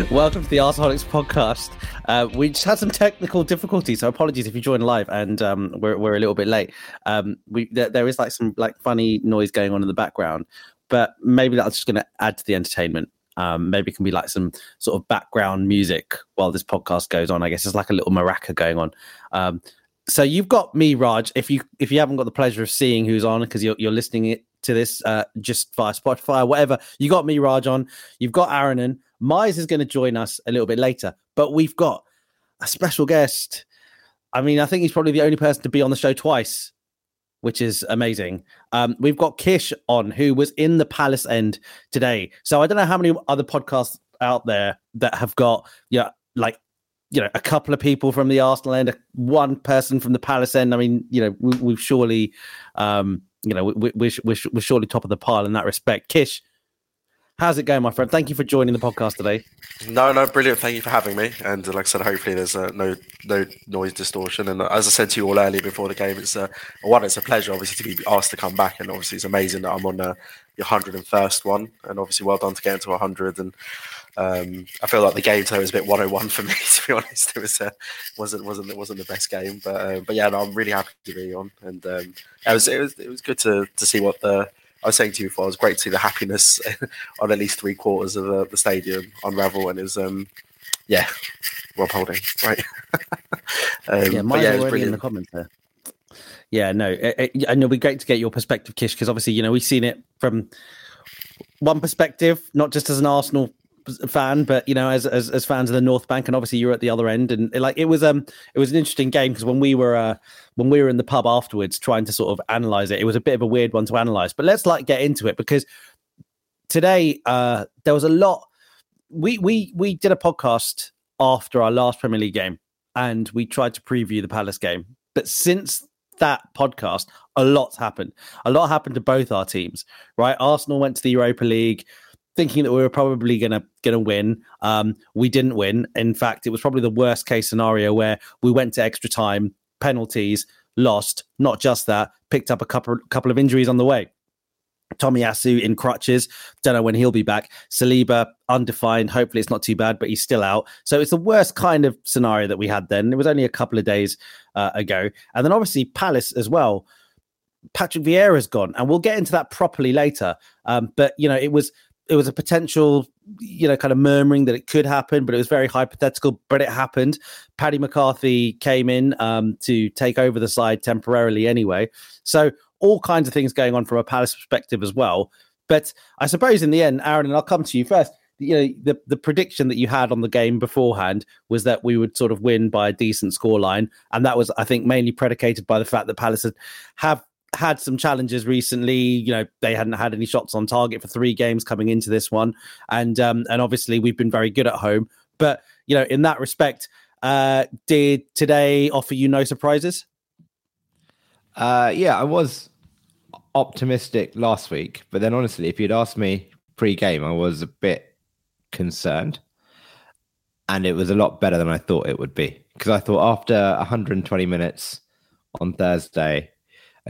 Welcome to the Arseholics podcast. Uh, we just had some technical difficulties, so apologies if you joined live and um, we're, we're a little bit late. Um, we there, there is like some like funny noise going on in the background, but maybe that's just going to add to the entertainment. Um, maybe it can be like some sort of background music while this podcast goes on. I guess it's like a little maraca going on. Um, so you've got me, Raj. If you if you haven't got the pleasure of seeing who's on because you're you're listening it to this uh, just via Spotify whatever, you got me, Rajon. You've got Aaron and Mize is going to join us a little bit later, but we've got a special guest. I mean, I think he's probably the only person to be on the show twice, which is amazing. Um, we've got Kish on, who was in the Palace end today. So I don't know how many other podcasts out there that have got, yeah, like you know, a couple of people from the Arsenal end, one person from the Palace end. I mean, you know, we, have surely, um, you know, we, we, we're, we're surely top of the pile in that respect. Kish, How's it going, my friend? Thank you for joining the podcast today. No, no, brilliant. Thank you for having me. And like I said, hopefully there's uh, no no noise distortion. And as I said to you all earlier before the game, it's uh, one, it's a pleasure obviously to be asked to come back, and obviously it's amazing that I'm on uh, your hundred and first one, and obviously well done to get into hundred. And um, I feel like the game today was a bit 101 for me, to be honest. It was uh, wasn't wasn't it wasn't the best game, but uh, but yeah, no, I'm really happy to be on, and um, it was it was it was good to to see what the I was saying to you before, it was great to see the happiness on at least three quarters of the, the stadium unravel, and it was, um, yeah, Rob Holding, right? um, yeah, mine's yeah, already in the comments there. Yeah, no, it, it, and it'll be great to get your perspective, Kish, because obviously, you know, we've seen it from one perspective, not just as an Arsenal fan, but you know, as, as as fans of the North Bank, and obviously you're at the other end, and like it was um it was an interesting game because when we were uh, when we were in the pub afterwards trying to sort of analyze it, it was a bit of a weird one to analyze. But let's like get into it because today uh there was a lot. We we we did a podcast after our last Premier League game, and we tried to preview the Palace game. But since that podcast, a lot's happened. A lot happened to both our teams, right? Arsenal went to the Europa League thinking that we were probably gonna gonna win. Um, we didn't win. In fact, it was probably the worst case scenario where we went to extra time, penalties, lost. Not just that, picked up a couple couple of injuries on the way. Tomiyasu in crutches. Don't know when he'll be back. Saliba undefined. Hopefully it's not too bad, but he's still out. So it's the worst kind of scenario that we had then. It was only a couple of days uh, ago, and then obviously Palace as well. Patrick Vieira's gone, and we'll get into that properly later. Um, but you know, it was it was a potential, you know, kind of murmuring that it could happen, but it was very hypothetical. But it happened. Paddy McCarthy came in um, to take over the side temporarily, anyway. So all kinds of things going on from a Palace perspective as well. But I suppose in the end, Aaron, and I'll come to you first. You know, the, the prediction that you had on the game beforehand was that we would sort of win by a decent scoreline. And that was, I think, mainly predicated by the fact that Palace had, have had some challenges recently. You know, they hadn't had any shots on target for three games coming into this one, and um, and obviously we've been very good at home. But you know, in that respect, uh, did today offer you no surprises? Uh, yeah, I was optimistic last week, but then honestly, if you'd asked me pre-game, I was a bit concerned, and it was a lot better than I thought it would be because I thought after 120 minutes on Thursday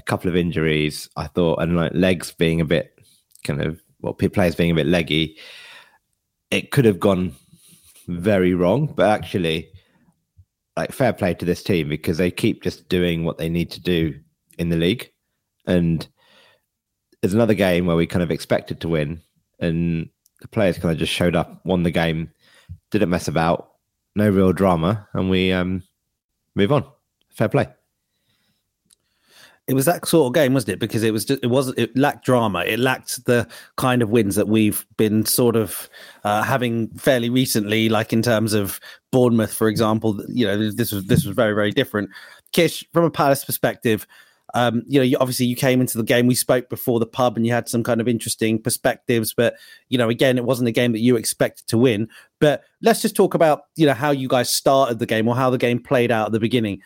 a couple of injuries. I thought, and like legs being a bit kind of well, players being a bit leggy, it could have gone very wrong. But actually, like fair play to this team because they keep just doing what they need to do in the league. And there's another game where we kind of expected to win, and the players kind of just showed up, won the game, didn't mess about, no real drama, and we um, move on. Fair play. It was that sort of game, wasn't it? Because it was just, it was it lacked drama. It lacked the kind of wins that we've been sort of uh, having fairly recently, like in terms of Bournemouth, for example. You know, this was this was very very different. Kish, from a Palace perspective, um, you know, you, obviously you came into the game. We spoke before the pub, and you had some kind of interesting perspectives. But you know, again, it wasn't a game that you expected to win. But let's just talk about you know how you guys started the game or how the game played out at the beginning.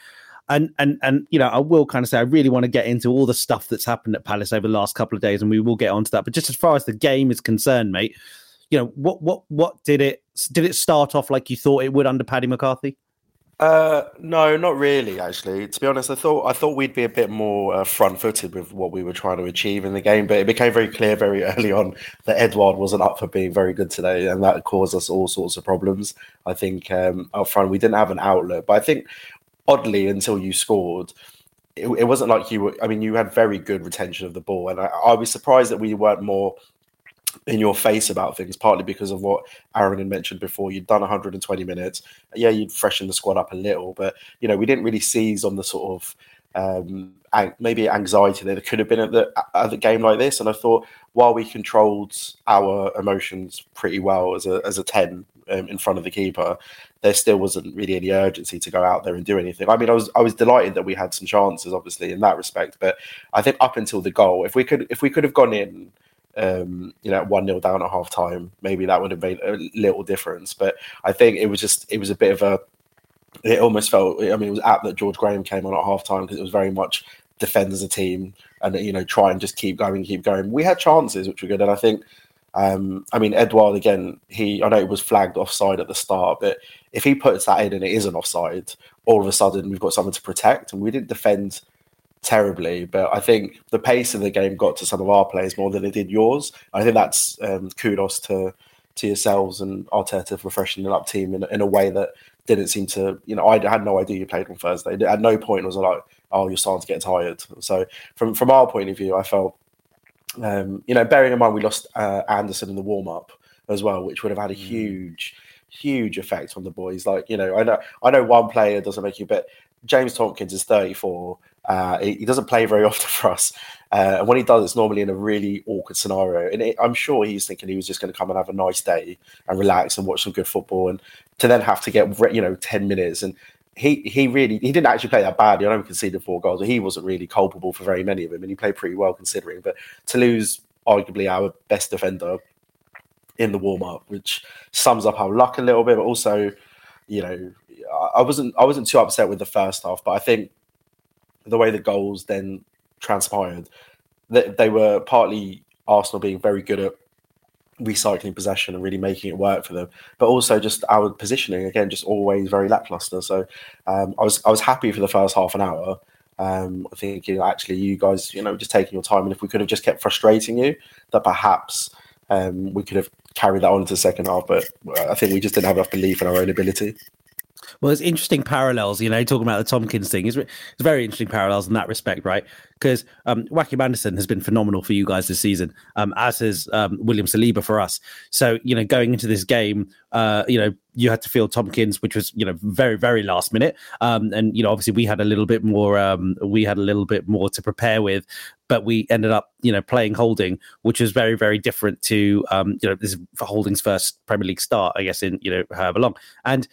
And and and you know, I will kind of say I really want to get into all the stuff that's happened at Palace over the last couple of days, and we will get onto that. But just as far as the game is concerned, mate, you know, what what what did it did it start off like you thought it would under Paddy McCarthy? Uh, no, not really. Actually, to be honest, I thought I thought we'd be a bit more uh, front-footed with what we were trying to achieve in the game, but it became very clear very early on that Edouard wasn't up for being very good today, and that caused us all sorts of problems. I think um, up front we didn't have an outlet, but I think oddly until you scored, it, it wasn't like you were. I mean, you had very good retention of the ball, and I, I was surprised that we weren't more in your face about things, partly because of what Aaron had mentioned before. You'd done 120 minutes. Yeah, you'd freshen the squad up a little, but you know, we didn't really seize on the sort of um, maybe anxiety that could have been at the at the game like this. And I thought while we controlled our emotions pretty well as a as a 10 um, in front of the keeper, there still wasn't really any urgency to go out there and do anything. I mean, I was I was delighted that we had some chances, obviously in that respect, but I think up until the goal, if we could if we could have gone in um, you know, one 0 down at half time, maybe that would have made a little difference. But I think it was just it was a bit of a it almost felt I mean it was apt that George Graham came on at half time because it was very much defend as a team and you know try and just keep going, keep going. We had chances which were good, and I think um, I mean Edouard again. He I know it was flagged offside at the start, but if he puts that in and it isn't offside, all of a sudden we've got something to protect, and we didn't defend terribly, but I think the pace of the game got to some of our players more than it did yours. I think that's um, kudos to to yourselves and Arteta for freshening up team in, in a way that didn't seem to, you know, I had no idea you played on Thursday. At no point was I like, oh, you're starting to get tired. So from from our point of view, I felt, um, you know, bearing in mind we lost uh, Andersen in the warm up as well, which would have had a mm. huge, huge effect on the boys. Like, you know, I know I know one player doesn't make you, but James Tomkins is 34. Uh, he, he, doesn't play very often for us. Uh, and when he does, it's normally in a really awkward scenario. And it, I'm sure he's thinking he was just going to come and have a nice day and relax and watch some good football. And to then have to get, you know, 10 minutes. And he he really he didn't actually play that badly. I know he conceded four goals, but he wasn't really culpable for very many of them, and he played pretty well considering. But to lose arguably our best defender in the warm up, which sums up our luck a little bit, but also, you know, I wasn't I wasn't too upset with the first half, but I think the way the goals then transpired, they were partly Arsenal being very good at recycling possession and really making it work for them, but also just our positioning again, just always very lackluster. So um, I was I was happy for the first half an hour. Um, I think you know, actually you guys, you know, just taking your time, and if we could have just kept frustrating you, that perhaps um, we could have carried that on to the second half. But I think we just didn't have enough belief in our own ability. Well, it's interesting parallels, you know, talking about the Tomkins thing. It's, it's very interesting parallels in that respect, right? Because um, Joachim Andersen has been phenomenal for you guys this season, um, as has um, William Saliba for us. So, you know, going into this game, uh, you know, you had to feel Tomkins, which was, you know, very, very last minute. Um, and, you know, obviously we had a little bit more, um, we had a little bit more to prepare with, but we ended up, you know, playing Holding, which was very, very different to, um, you know, this is Holding's first Premier League start, I guess, in, you know, however long. And,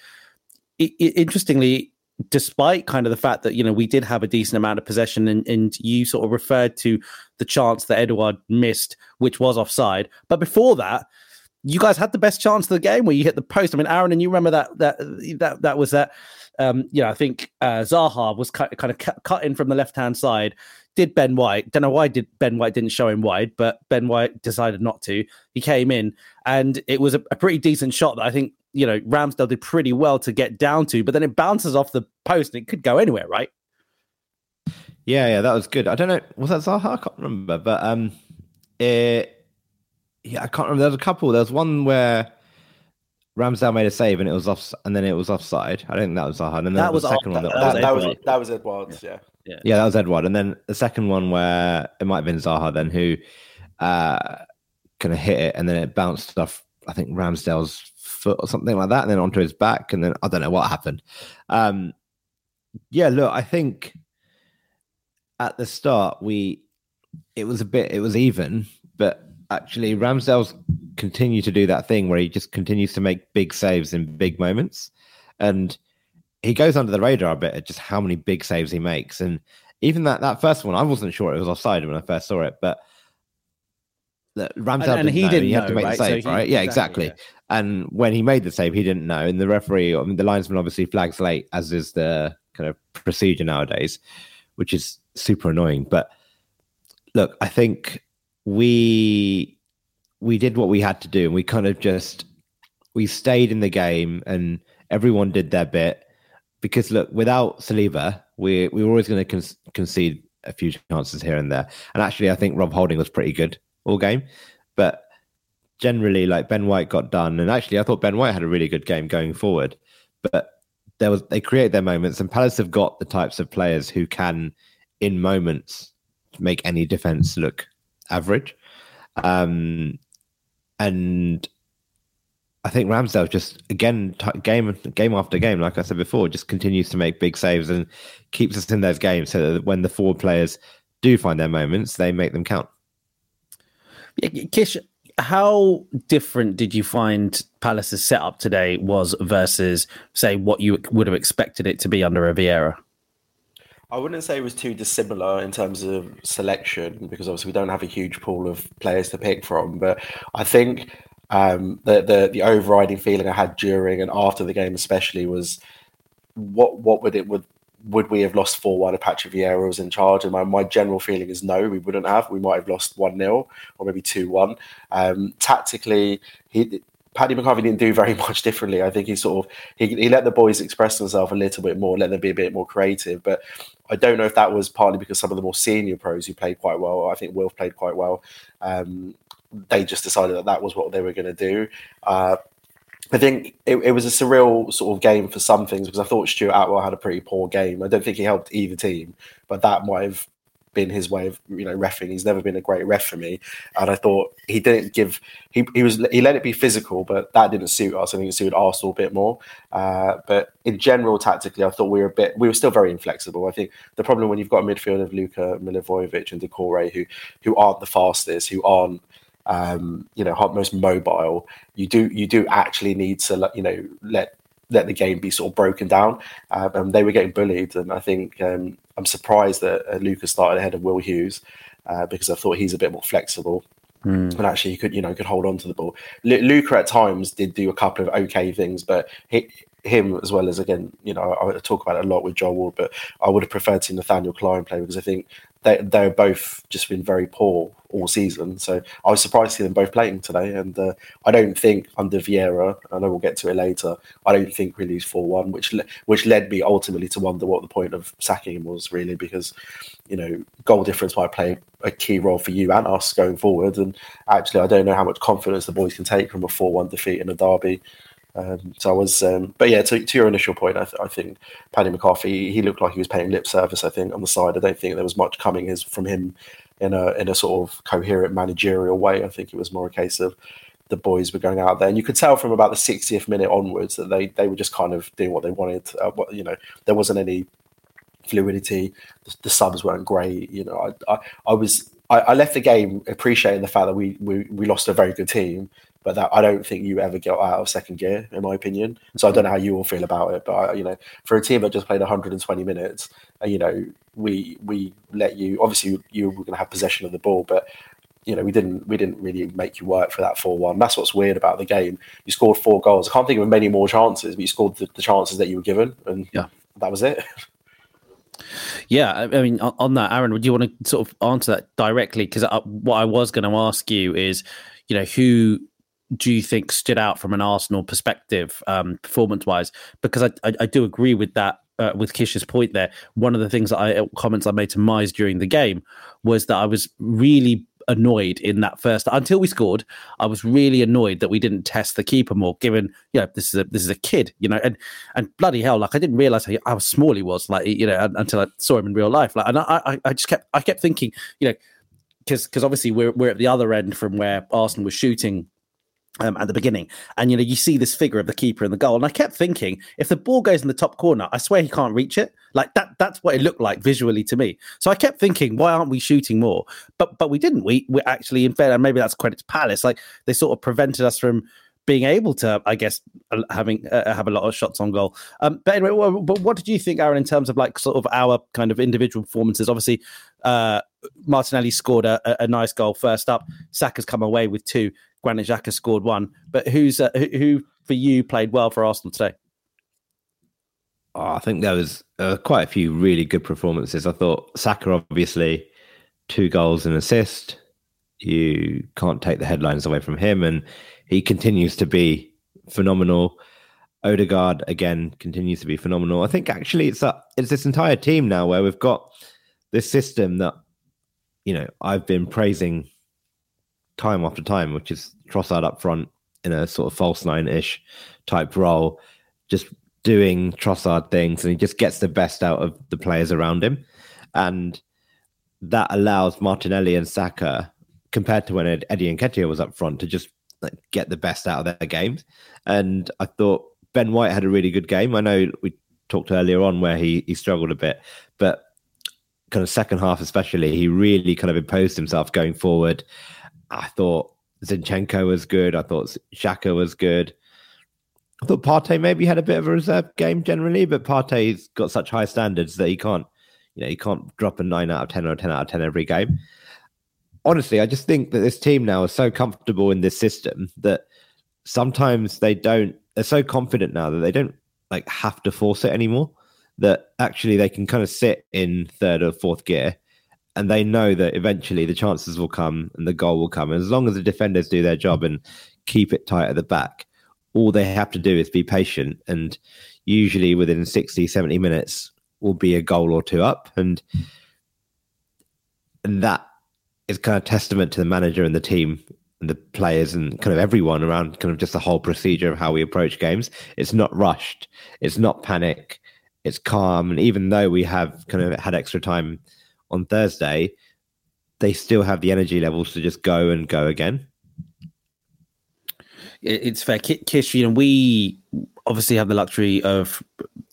it, it, interestingly, despite kind of the fact that you know we did have a decent amount of possession, and, and you sort of referred to the chance that Edouard missed, which was offside. But before that, you guys had the best chance of the game where you hit the post. I mean, Aaron, and you remember that that that that was that. Um, you know, I think uh, Zaha was cut, kind of cut, cut in from the left hand side. Did Ben White? Don't know why did Ben White didn't show him wide, but Ben White decided not to. He came in, and it was a, a pretty decent shot that I think you know, Ramsdale did pretty well to get down to, but then it bounces off the post and it could go anywhere, right? Yeah, yeah, that was good. I don't know, was that Zaha? I can't remember, but um, it, yeah, I can't remember. There was a couple. There was one where Ramsdale made a save and it was off, and then it was offside. I don't think that was Zaha. And then that was the second one. That, that, was, that was that was Edouard's. Yeah. yeah, yeah, that was Edouard. And then the second one where it might have been Zaha then who uh kind of hit it and then it bounced off. I think Ramsdale's foot or something like that, and then onto his back, and then I don't know what happened. Um, yeah, look, I think at the start we it was a bit it was even, but actually Ramsdale's continued to do that thing where he just continues to make big saves in big moments, and he goes under the radar a bit at just how many big saves he makes, and even that that first one, I wasn't sure it was offside when I first saw it, but Ramsdale and, and he didn't he had to make right? the save, so he, right? Yeah, exactly. exactly. Yeah. And when he made the save, he didn't know. And the referee, I mean, the linesman obviously flags late, as is the kind of procedure nowadays, which is super annoying. But look, I think we we did what we had to do, and we kind of just we stayed in the game, and everyone did their bit. because look, without Saliba, we we were always going to con- concede a few chances here and there. And actually, I think Rob Holding was pretty good all game, but generally, like Ben White got done, and actually, I thought Ben White had a really good game going forward. But there was they create their moments, and Palace have got the types of players who can, in moments, make any defense look average. Um, and I think Ramsdale just again t- game game after game, like I said before, just continues to make big saves and keeps us in those games so that when the forward players do find their moments, they make them count. Kish, how different did you find Palace's setup today was versus, say, what you would have expected it to be under a Vieira? I wouldn't say it was too dissimilar in terms of selection because obviously we don't have a huge pool of players to pick from. But I think um, the, the the overriding feeling I had during and after the game, especially, was what what would it would would we have lost 4 1 if Patrick Vieira was in charge? And my, my general feeling is no, we wouldn't have. We might have lost 1 0 or maybe 2 1. Um, tactically, he, Paddy McCarthy didn't do very much differently. I think he sort of he, he let the boys express themselves a little bit more, let them be a bit more creative. But I don't know if that was partly because some of the more senior pros who played quite well. I think Wilf played quite well. Um, they just decided that that was what they were going to do. Uh, I think it, it, was a surreal sort of game for some things because I thought Stuart Attwell had a pretty poor game. I don't think he helped either team, but that might have been his way of you know refing. He's never been a great ref for me, and I thought he didn't give he he was he let it be physical, but that didn't suit us. I think it suited Arsenal a bit more. Uh, but in general, tactically, I thought we were a bit we were still very inflexible. I think the problem when you've got a midfield of Luka Milivojevic and Doucouré who who aren't the fastest, who aren't um, you know most mobile, you do you do actually need to you know let let the game be sort of broken down. Um, and they were getting bullied, and I think um, I'm surprised that uh, Lucas started ahead of Will Hughes uh, because I thought he's a bit more flexible. Mm. And actually, he could, you know, could hold on to the ball. L- Luca at times did do a couple of okay things, but he, him as well as again, you know, I, I talk about it a lot with Joel Ward, but I would have preferred to see Nathaniel Clyne play because I think they they're both just been very poor all season. So I was surprised to see them both playing today, and uh, I don't think under Vieira, I know we'll get to it later. I don't think we lose four one, which which led me ultimately to wonder what the point of sacking him was really, because you know goal difference might play a key role for you and us going forward. And actually, I don't know how much confidence the boys can take from a four one defeat in a derby. Um, so I was, um, but yeah, to, to your initial point, I, th- I, think Paddy McCarthy, he looked like he was paying lip service. I think on the side, I don't think there was much coming from him in a in a sort of coherent managerial way. I think it was more a case of the boys were going out there, and you could tell from about the 60th minute onwards that they they were just kind of doing what they wanted. Uh, what, you know, there wasn't any fluidity. The, the subs weren't great. You know, I I, I was I, left the game appreciating the fact that we, we we lost a very good team, but that I don't think you ever get out of second gear, in my opinion. So I don't know how you all feel about it, but I, you know, for a team that just played 120 minutes, uh, you know, we we let you. Obviously, you, you were going to have possession of the ball, but you know, we didn't we didn't really make you work for that four one. That's what's weird about the game. You scored four goals. I can't think of many more chances, but you scored the, the chances that you were given, and yeah, that was it. Yeah, I mean, on that, Aaron, would you want to sort of answer that directly? Because what I was going to ask you is, you know, who do you think stood out from an Arsenal perspective, um, performance wise? Because I, I, I, do agree with that. Uh, with Kish's point there, one of the things that I comments I made to Mize during the game was that I was really annoyed in that first until we scored. I was really annoyed that we didn't test the keeper more, given you know this is a this is a kid, you know, and and bloody hell, like I didn't realize how, how small he was, like you know, until I saw him in real life. Like, and I I, I just kept I kept thinking, you know, because because obviously we're we're at the other end from where Arsenal was shooting um, at the beginning. And you know, you see this figure of the keeper in the goal, and I kept thinking, if the ball goes in the top corner, I swear he can't reach it. Like that, that's what it looked like visually to me. So I kept thinking, why aren't we shooting more? But but we didn't. We we actually, in fair, and maybe that's credit to Palace. Like they sort of prevented us from being able to, I guess, uh, having uh, have a lot of shots on goal. Um, but anyway, well, but what did you think, Aaron, in terms of like sort of our kind of individual performances? Obviously, uh, Martinelli scored a, a, nice goal first up. Saka's come away with two. Granit Xhaka scored one. But who's uh, who, who, for you played well for Arsenal today? Oh, I think there was uh, quite a few really good performances. I thought Saka obviously two goals and assist. You can't take the headlines away from him, and he continues to be phenomenal. Odegaard again continues to be phenomenal. I think actually it's a, it's this entire team now where we've got this system that you know I've been praising time after time, which is Trossard up front in a sort of false nine ish type role, just doing Trossard things, and he just gets the best out of the players around him, and that allows Martinelli and Saka, compared to when Eddie Nketiah was up front, to just like, get the best out of their games. And I thought Ben White had a really good game. I know we talked earlier on where he he struggled a bit, but kind of second half especially, he really kind of imposed himself going forward. I thought Zinchenko was good. I thought Xhaka was good. I thought Partey maybe had a bit of a reserve game generally, but Partey's got such high standards that he can't, you know, he can't drop a nine out of ten or a ten out of ten every game. Honestly, I just think that this team now is so comfortable in this system that sometimes they don't they're so confident now that they don't like have to force it anymore. That actually they can kind of sit in third or fourth gear, and they know that eventually the chances will come and the goal will come. And as long as the defenders do their job and keep it tight at the back, all they have to do is be patient. And usually within 60, 70 minutes will be a goal or two up. And and that is kind of testament to the manager and the team and the players and kind of everyone around kind of just the whole procedure of how we approach games. It's not rushed. It's not panic. It's calm. And even though we have kind of had extra time on Thursday, they still have the energy levels to just go and go again. It's fair. Kish, you know, we obviously have the luxury of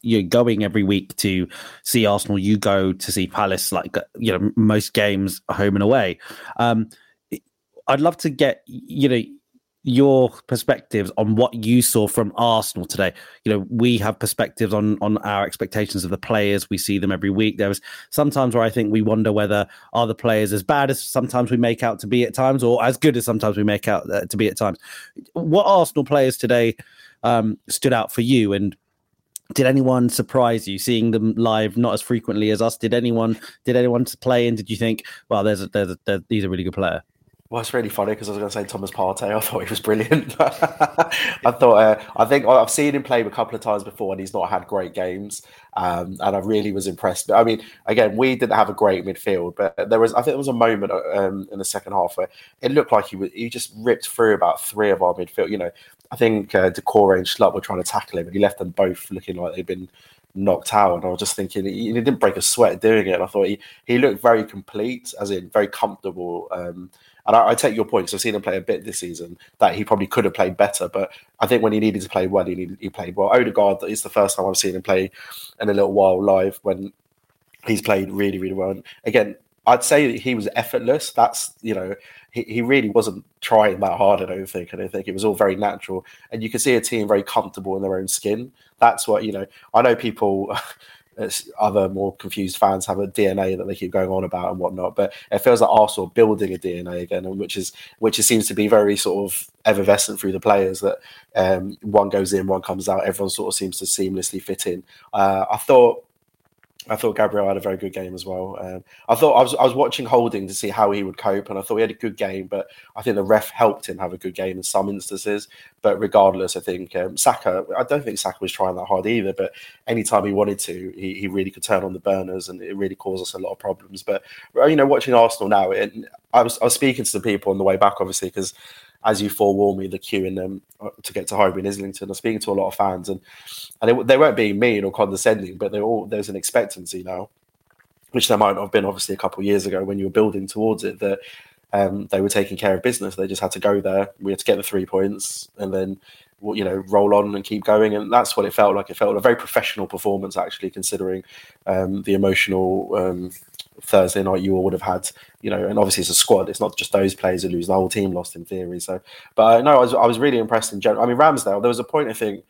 you know, going every week to see Arsenal. You go to see Palace, like, you know, most games home and away. Um, I'd love to get you know your perspectives on what you saw from Arsenal today. You know, we have perspectives on on our expectations of the players. We see them every week. There was sometimes where I think we wonder whether are the players as bad as sometimes we make out to be at times, or as good as sometimes we make out uh, to be at times. What Arsenal players today um, stood out for you, and did anyone surprise you seeing them live not as frequently as us? Did anyone did anyone play and did you think, well, there's a, there's a, there's, he's a really good player? Well, it's really funny because I was going to say Thomas Partey. I thought he was brilliant. I thought uh, I think I've seen him play a couple of times before, and he's not had great games. Um, and I really was impressed. But I mean, again, we didn't have a great midfield, but there was I think there was a moment um, in the second half where it looked like he was, he just ripped through about three of our midfield. You know, I think uh, Doucouré and Schlupp were trying to tackle him, and he left them both looking like they'd been knocked out. And I was just thinking he, he didn't break a sweat doing it. And I thought he he looked very complete, as in very comfortable. Um, and I, I take your point because I've seen him play a bit this season that he probably could have played better. But I think when he needed to play well, he needed, he played well. Odegaard is the first time I've seen him play in a little while live when he's played really, really well. And again, I'd say he was effortless. That's you know he, he really wasn't trying that hard. I don't think. I don't think it was all very natural, and you can see a team very comfortable in their own skin. That's what you know. I know people other more confused fans have a DNA that they keep going on about and whatnot. But it feels like Arsenal building a DNA again, which is which seems to be very sort of effervescent through the players. That um, one goes in, one comes out. Everyone sort of seems to seamlessly fit in. Uh, I thought I thought Gabriel had a very good game as well. Um, I thought I was I was watching Holding to see how he would cope, and I thought he had a good game. But I think the ref helped him have a good game in some instances. But regardless, I think um, Saka. I don't think Saka was trying that hard either. But anytime he wanted to, he, he really could turn on the burners, and it really caused us a lot of problems. But you know, watching Arsenal now, it, I was I was speaking to the people on the way back, obviously, because as you forewarned me, the queue in them um, to get to Highbury and Islington. I was speaking to a lot of fans, and and they, weren't being mean or condescending, but all there's an expectancy now, which there might not have been obviously a couple of years ago when you were building towards it that um, they were taking care of business. They just had to go there. We had to get the three points, and then you know roll on and keep going and that's what it felt like it felt a very professional performance actually considering um, the emotional um, Thursday night you all would have had, you know, and obviously it's a squad. It's not just those players who lose; the whole team lost in theory. So, but uh, no, I was I was really impressed in general. I mean, Ramsdale. There was a point I think,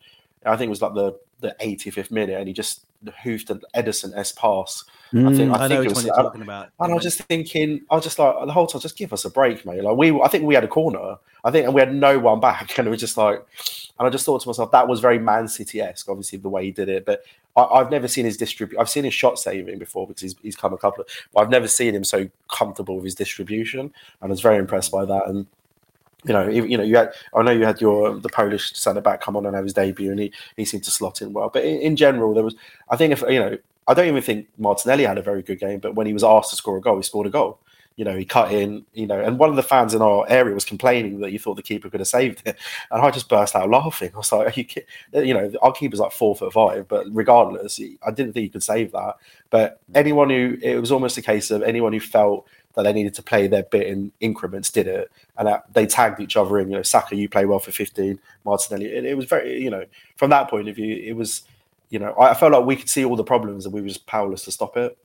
I think it was like the the 85th minute, and he just hoofed an Ederson-esque pass. Mm, I think I, I think it was, talking about. And I was just thinking, I was just like the whole time, just give us a break, mate. Like we, I think we had a corner. I think, and we had no one back, and it was just like, and I just thought to myself, that was very Man City esque, obviously the way he did it. But I, have never seen his distribute. I've seen his shot saving before because he's he's come a couple of. But I've never seen him so comfortable with his distribution, and I was very impressed by that. And you know, you know, you had. I know you had your the Polish centre back come on and have his debut, and he, he seemed to slot in well. But in, in, general, there was. I think if you know, I don't even think Martinelli had a very good game. But when he was asked to score a goal, he scored a goal. You know, he cut in. You know, and one of the fans in our area was complaining that he thought the keeper could have saved it, and I just burst out laughing. I was like, you, you know, our keeper's like four foot five, but regardless, I didn't think he could save that. But anyone who it was almost a case of anyone who felt that they needed to play their bit in increments did it, and that, they tagged each other in. You know, Saka, you play well for fifteen. Martinelli, it, it, was very, you know, from that point of view, it was, you know, I, I felt like we could see all the problems and we were just powerless to stop it.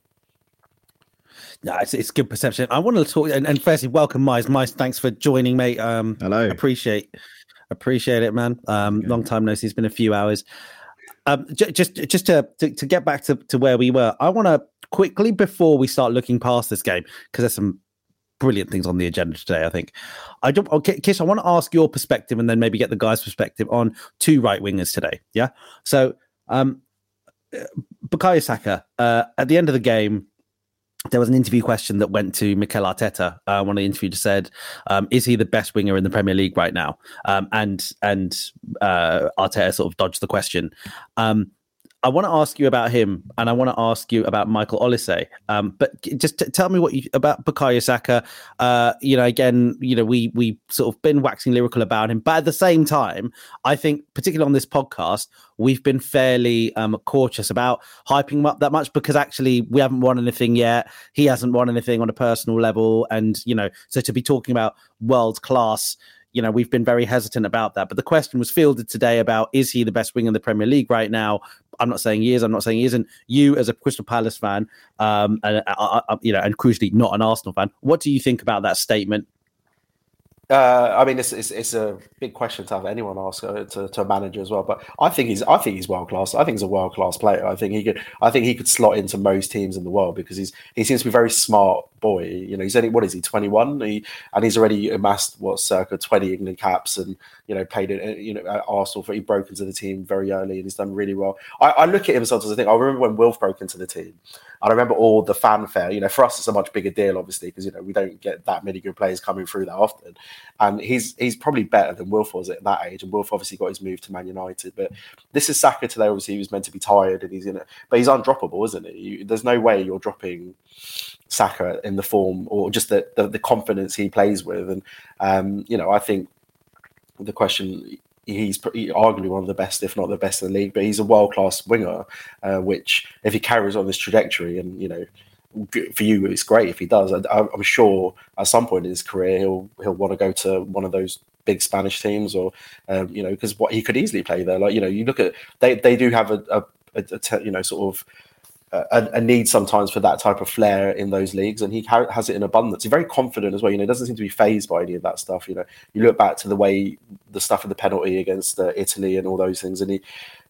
No, it's, it's good perception. I want to talk and, and firstly, welcome, Mize. Mize, thanks for joining, mate. Um, Hello. Appreciate, appreciate it, man. Um, okay. long time no see. It's been a few hours. Um, j- just, just to, to, to get back to, to where we were, I want to quickly before we start looking past this game because there's some brilliant things on the agenda today. I think. I don't. Okay, Kish, I want to ask your perspective and then maybe get the guys' perspective on two right wingers today. Yeah. So, um, Bukayo Saka. Uh, at the end of the game, there was an interview question that went to Mikel Arteta. Uh, one of the interviewers said, um, "Is he the best winger in the Premier League right now?" Um, and and uh, Arteta sort of dodged the question. Um, I want to ask you about him, and I want to ask you about Michael Olise. Um, but just t- tell me what you about Bukayo Saka. Uh, you know, again, you know, we we sort of been waxing lyrical about him, but at the same time, I think, particularly on this podcast, we've been fairly um, cautious about hyping him up that much because actually we haven't won anything yet. He hasn't won anything on a personal level, and you know, so to be talking about world class you know, we've been very hesitant about that. But the question was fielded today about is he the best wing in the Premier League right now? I'm not saying he is. I'm not saying he isn't. You, as a Crystal Palace fan, um, and uh, uh, uh you know, and crucially not an Arsenal fan, what do you think about that statement? Uh, I mean, it's, it's, it's a big question to have anyone ask uh, to, to a manager as well. But I think he's I think he's world class. I think he's a world class player. I think he could I think he could slot into most teams in the world because he's he seems to be very smart boy. You know, he's only what is he twenty one? He and he's already amassed what circa twenty England caps and you know played it. You know, at Arsenal. For, he broke into the team very early and he's done really well. I, I look at him sometimes. I think I remember when Wilf broke into the team. I remember all the fanfare. You know, for us it's a much bigger deal, obviously, because you know we don't get that many good players coming through that often. And he's he's probably better than Wilf was at that age. And Wilf obviously got his move to Man United. But this is Saka today. Obviously, he was meant to be tired and he's in it, but he's undroppable, isn't he? You, there's no way you're dropping Saka in the form or just the, the, the confidence he plays with. And, um, you know, I think the question he's arguably one of the best, if not the best in the league, but he's a world class winger, uh, which if he carries on this trajectory and, you know, for you, it's great if he does. I, am sure at some point in his career he'll he'll want to go to one of those big Spanish teams, or um, you know, because what he could easily play there. Like you know, you look at they they do have a, a, a, a you know sort of a, a, need sometimes for that type of flair in those leagues, and he has it in abundance. He's very confident as well. You know, he doesn't seem to be phased by any of that stuff. You know, you look back to the way the stuff of the penalty against uh, Italy and all those things, and he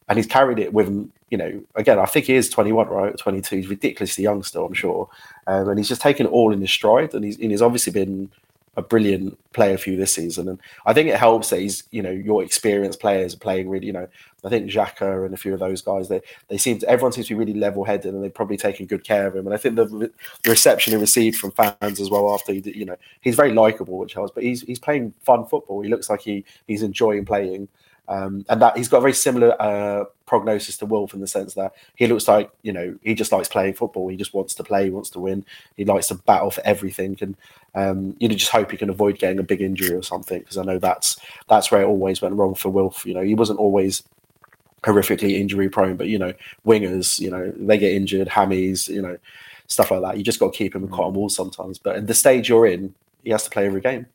and he's carried it with him. You know, again, I think he is 21, right? 22. He's ridiculously young still, I'm sure, um, and he's just taken it all in his stride, and he's and he's obviously been a brilliant player for you this season. And I think it helps that he's, you know, your experienced players are playing really, you know, I think Xhaka and a few of those guys, they, they seem to, everyone seems to be really level headed and they've probably taken good care of him. And I think the, the reception he received from fans as well after, he did, you know, he's very likable, which helps, but he's, he's playing fun football. He looks like he, he's enjoying playing. Um, and that he's got a very similar uh, prognosis to Wilf in the sense that he looks like you know he just likes playing football. He just wants to play, he wants to win. He likes to battle for everything, and um, you know just hope he can avoid getting a big injury or something because I know that's that's where it always went wrong for Wilf. You know he wasn't always horrifically injury prone, but you know wingers, you know they get injured, hammies, you know stuff like that. You just got to keep him in cotton wool sometimes. But in the stage you're in, he has to play every game.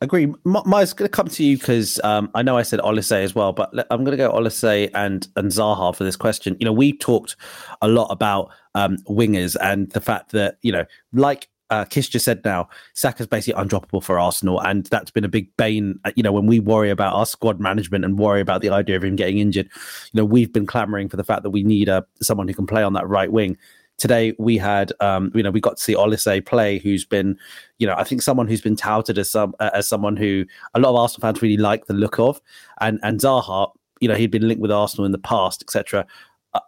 Agree. Mize, going to come to you because um, I know I said Olise as well, but I'm going to go Olise and and Zaha for this question. You know, we talked a lot about um, wingers and the fact that you know, like uh, Kish just said now, Saka's basically undroppable for Arsenal, and that's been a big bane. Uh, you know, when we worry about our squad management and worry about the idea of him getting injured, you know, we've been clamoring for the fact that we need a uh, someone who can play on that right wing today we had um, you know we got to see Olise play who's been you know I think someone who's been touted as some uh, as someone who a lot of Arsenal fans really like the look of and and Zaha you know he'd been linked with Arsenal in the past etc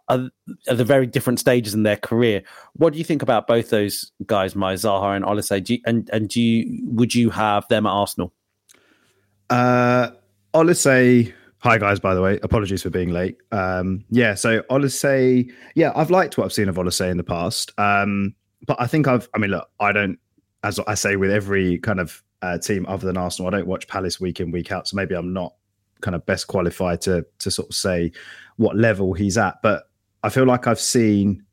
are, are the very different stages in their career. What do you think about both those guys, my Zaha and Olise? Do you, and and do you would you have them at Arsenal? Uh, Olise. Hi guys, by the way, apologies for being late. Um, yeah, so Olise, yeah, I've liked what I've seen of Olise in the past, um, but I think I've. I mean, look, I don't, as I say with every kind of uh, team other than Arsenal, I don't watch Palace week in week out, so maybe I'm not kind of best qualified to to sort of say what level he's at. But I feel like I've seen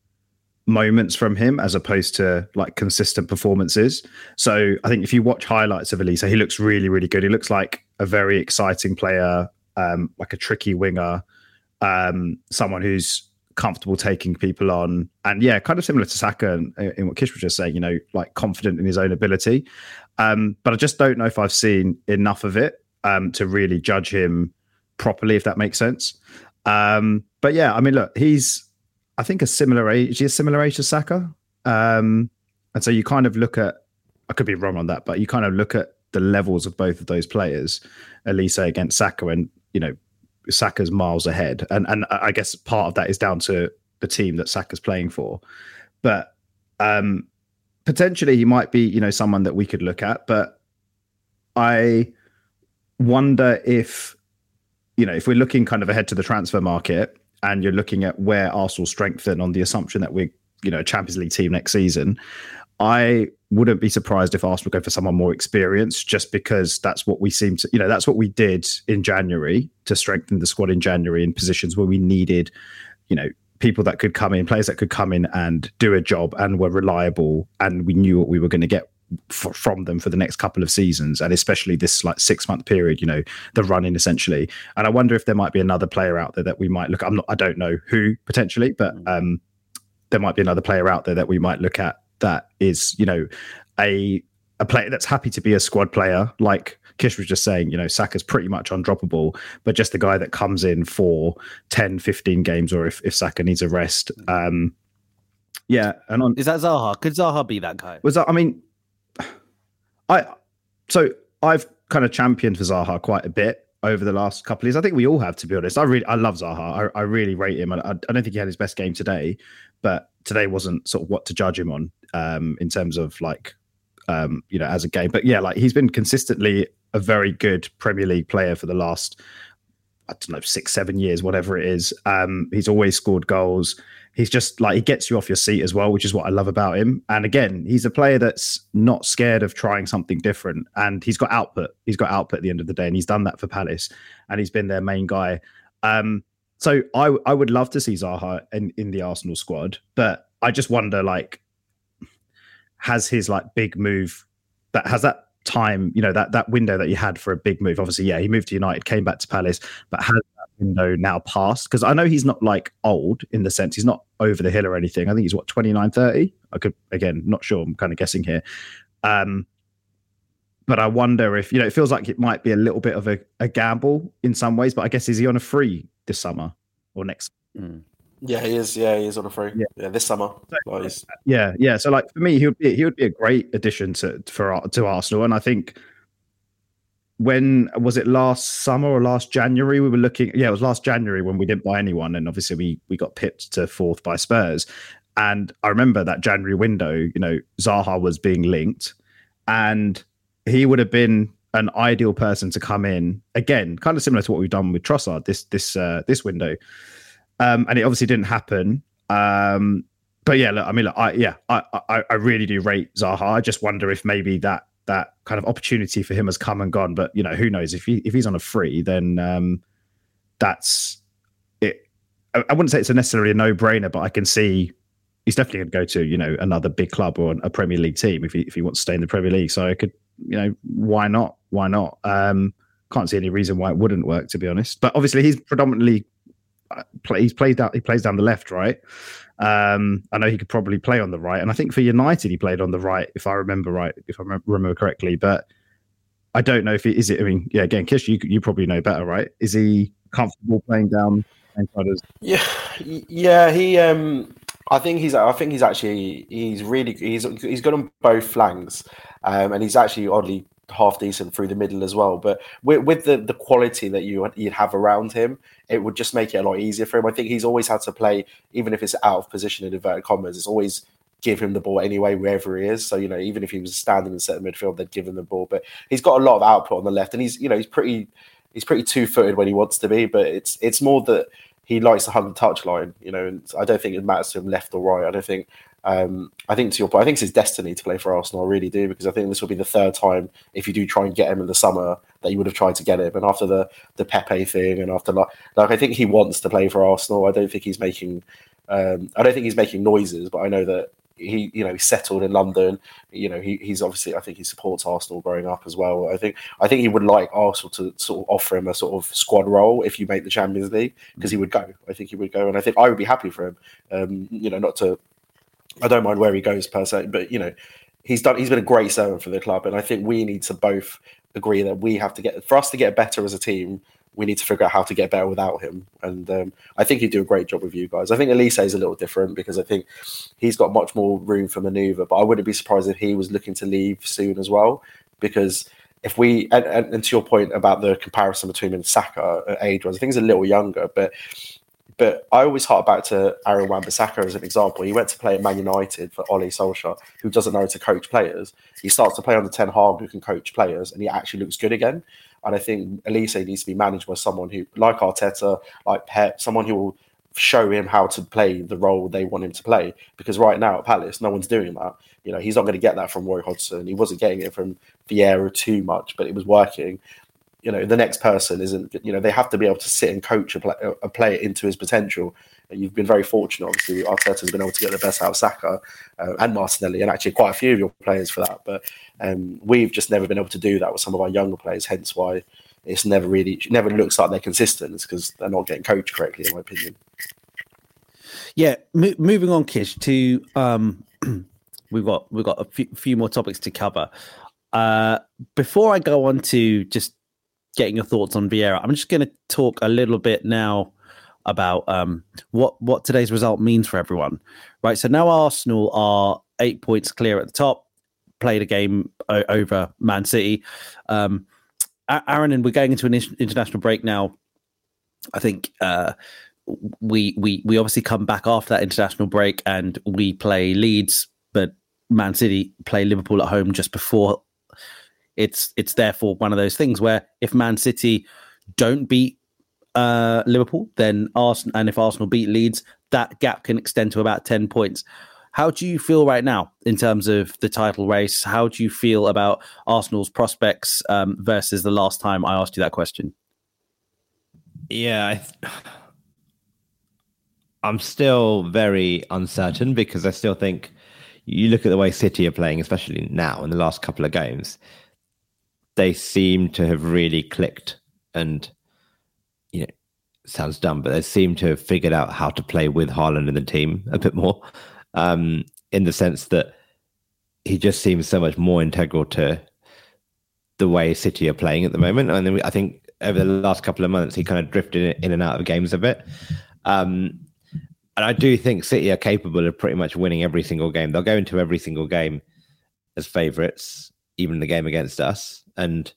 moments from him as opposed to like consistent performances. So I think if you watch highlights of Olise, he looks really, really good. He looks like a very exciting player, um, like a tricky winger, um, someone who's comfortable taking people on. And yeah, kind of similar to Saka in, in what Kish was just saying, you know, like confident in his own ability. Um, but I just don't know if I've seen enough of it um, to really judge him properly, if that makes sense. Um, but yeah, I mean, look, he's I think a similar age. He's a similar age to Saka, um, and so you kind of look at. I could be wrong on that, but you kind of look at the levels of both of those players, Olise against Saka, and you know Saka's miles ahead, and and I guess part of that is down to the team that Saka's playing for, but um, potentially he might be you know someone that we could look at, but I wonder if you know, if we're looking kind of ahead to the transfer market and you're looking at where Arsenal strengthen on the assumption that we're, you know, a Champions League team next season, I wouldn't be surprised if Arsenal go for someone more experienced, just because that's what we seem to, you know, that's what we did in January to strengthen the squad in January in positions where we needed, you know, people that could come in, players that could come in and do a job and were reliable, and we knew what we were going to get f- from them for the next couple of seasons, and especially this like six month period. You know, the running essentially. And I wonder if there might be another player out there that we might look. I'm not. I don't know who potentially, but mm. um, there might be another player out there that we might look at that is you know a a player that's happy to be a squad player like Kish was just saying, you know, Saka's pretty much undroppable, but just the guy that comes in for 10, 15 games, or if, if Saka needs a rest. Um, yeah. And on, is that Zaha? Could Zaha be that guy? Was that, I mean, I so I've kind of championed for Zaha quite a bit over the last couple of years. I think we all have, to be honest. I really, I love Zaha. I, I really rate him. I, I don't think he had his best game today, but today wasn't sort of what to judge him on um, in terms of like, um, you know, as a game. But yeah, like he's been consistently a very good Premier League player for the last, I don't know, six, seven years, whatever it is. Um, he's always scored goals he's just like he gets you off your seat as well, which is what I love about him. And again, he's a player that's not scared of trying something different, and he's got output. He's got output at the end of the day, and he's done that for Palace, and he's been their main guy. Um, so I I would love to see Zaha in in the Arsenal squad, but I just wonder like has his like big move that has that time, you know, that that window that he had for a big move. Obviously, yeah, he moved to United, came back to Palace, but has that window now passed? Because I know he's not like old in the sense he's not over the hill or anything. I think he's what 29, 30. I could again not sure. I'm kind of guessing here. Um, but I wonder if you know it feels like it might be a little bit of a, a gamble in some ways. But I guess is he on a free this summer or next? Mm. Yeah, he is. Yeah, he is on a free. Yeah, yeah this summer. So, yeah, yeah. So like for me, he would be he would be a great addition to for to Arsenal, and I think when was it last summer or last January? We were looking. Yeah, it was last January when we didn't buy anyone, and obviously we we got pipped to fourth by Spurs. And I remember that January window. You know, Zaha was being linked, and he would have been an ideal person to come in again, kind of similar to what we've done with Trossard this this uh, this window. Um, and it obviously didn't happen. Um, but yeah, look, I mean, look, I yeah, I, I I really do rate Zaha. I just wonder if maybe that that kind of opportunity for him has come and gone. But you know, who knows if he if he's on a free, then um, that's it. I, I wouldn't say it's a necessarily a no brainer, but I can see he's definitely going to go to you know another big club or a Premier League team if he if he wants to stay in the Premier League. So I could you know why not why not um, can't see any reason why it wouldn't work to be honest. But obviously he's predominantly play, he's played down he plays down the left right um, I know he could probably play on the right, and I think for United he played on the right, if I remember right, if I remember correctly. But I don't know if he is it. I mean, yeah, again, Kish, you you probably know better, right? Is he comfortable playing down Yeah, yeah. He, um, I think he's. I think he's actually. He's really. He's. He's good on both flanks, um, and he's actually oddly half decent through the middle as well. But with, with the the quality that you you'd have around him, it would just make it a lot easier for him. I think he's always had to play, even if it's out of position in inverted commas. It's always give him the ball anyway wherever he is. So you know, even if he was standing in centre midfield, they'd give him the ball. But he's got a lot of output on the left, and he's you know he's pretty he's pretty two footed when he wants to be. But it's it's more that he likes to hug the touchline, you know. And I don't think it matters to him left or right. I don't think. Um, I think to your point, I think it's his destiny to play for Arsenal. I really do because I think this will be the third time if you do try and get him in the summer that you would have tried to get him. And after the the Pepe thing, and after like, like I think he wants to play for Arsenal. I don't think he's making. Um, I don't think he's making noises, but I know that he you know he settled in London. You know he, he's obviously I think he supports Arsenal growing up as well. I think I think he would like Arsenal to sort of offer him a sort of squad role if you make the Champions League because he would go. I think he would go, and I think I would be happy for him. Um, you know, not to I don't mind where he goes per se, but you know he's done he's been a great servant for the club, and I think we need to both agree that we have to get for us to get better as a team we need to figure out how to get better without him. And um, I think he'd do a great job with you guys. I think Olise is a little different because I think he's got much more room for manoeuvre. But I wouldn't be surprised if he was looking to leave soon as well. Because if we and, and, and to your point about the comparison between him and Saka age wise, I think he's a little younger, but but I always hark back to Aaron Wan-Bissaka as an example. He went to play at Man United for Ole Solskjaer, who doesn't know how to coach players. He starts to play under Ten Hag, who can coach players, and he actually looks good again. And I think Olise needs to be managed by someone who, like Arteta, like Pep, someone who will show him how to play the role they want him to play. Because right now at Palace, no one's doing that. You know, he's not going to get that from Roy Hodgson. He wasn't getting it from Vieira too much, but it was working. You know, the next person isn't. You know, they have to be able to sit and coach a, play, a player into his potential. You've been very fortunate, obviously. Arteta's been able to get the best out of Saka uh, and Martinelli, and actually quite a few of your players for that. But um, we've just never been able to do that with some of our younger players. Hence why it's never really, it never looks like they're consistent. Because they're not getting coached correctly, in my opinion. Yeah, moving on, Kish. To um, we've got we've got a few, few more topics to cover. Uh, before I go on to just getting your thoughts on Vieira, I'm just going to talk a little bit now about um, what what today's result means for everyone. Right. So now Arsenal are eight points clear at the top. Played a game o- over Man City. Um, Aaron, and we're going into an international break now. I think uh, we we we obviously come back after that international break and we play Leeds, but Man City play Liverpool at home just before. It's it's therefore one of those things where if Man City don't beat uh, Liverpool, then Arsenal, and if Arsenal beat Leeds, that gap can extend to about 10 points. How do you feel right now in terms of the title race? How do you feel about Arsenal's prospects um, versus the last time I asked you that question? Yeah, th- I'm still very uncertain because I still think you look at the way City are playing, especially now in the last couple of games, they seem to have really clicked and you know sounds dumb, but they seem to have figured out how to play with Haaland in the team a bit more. Um, in the sense that he just seems so much more integral to the way City are playing at the moment. And then I think over the last couple of months, he kind of drifted in and out of games a bit. Um, and I do think City are capable of pretty much winning every single game. They'll go into every single game as favourites, even the game against us. And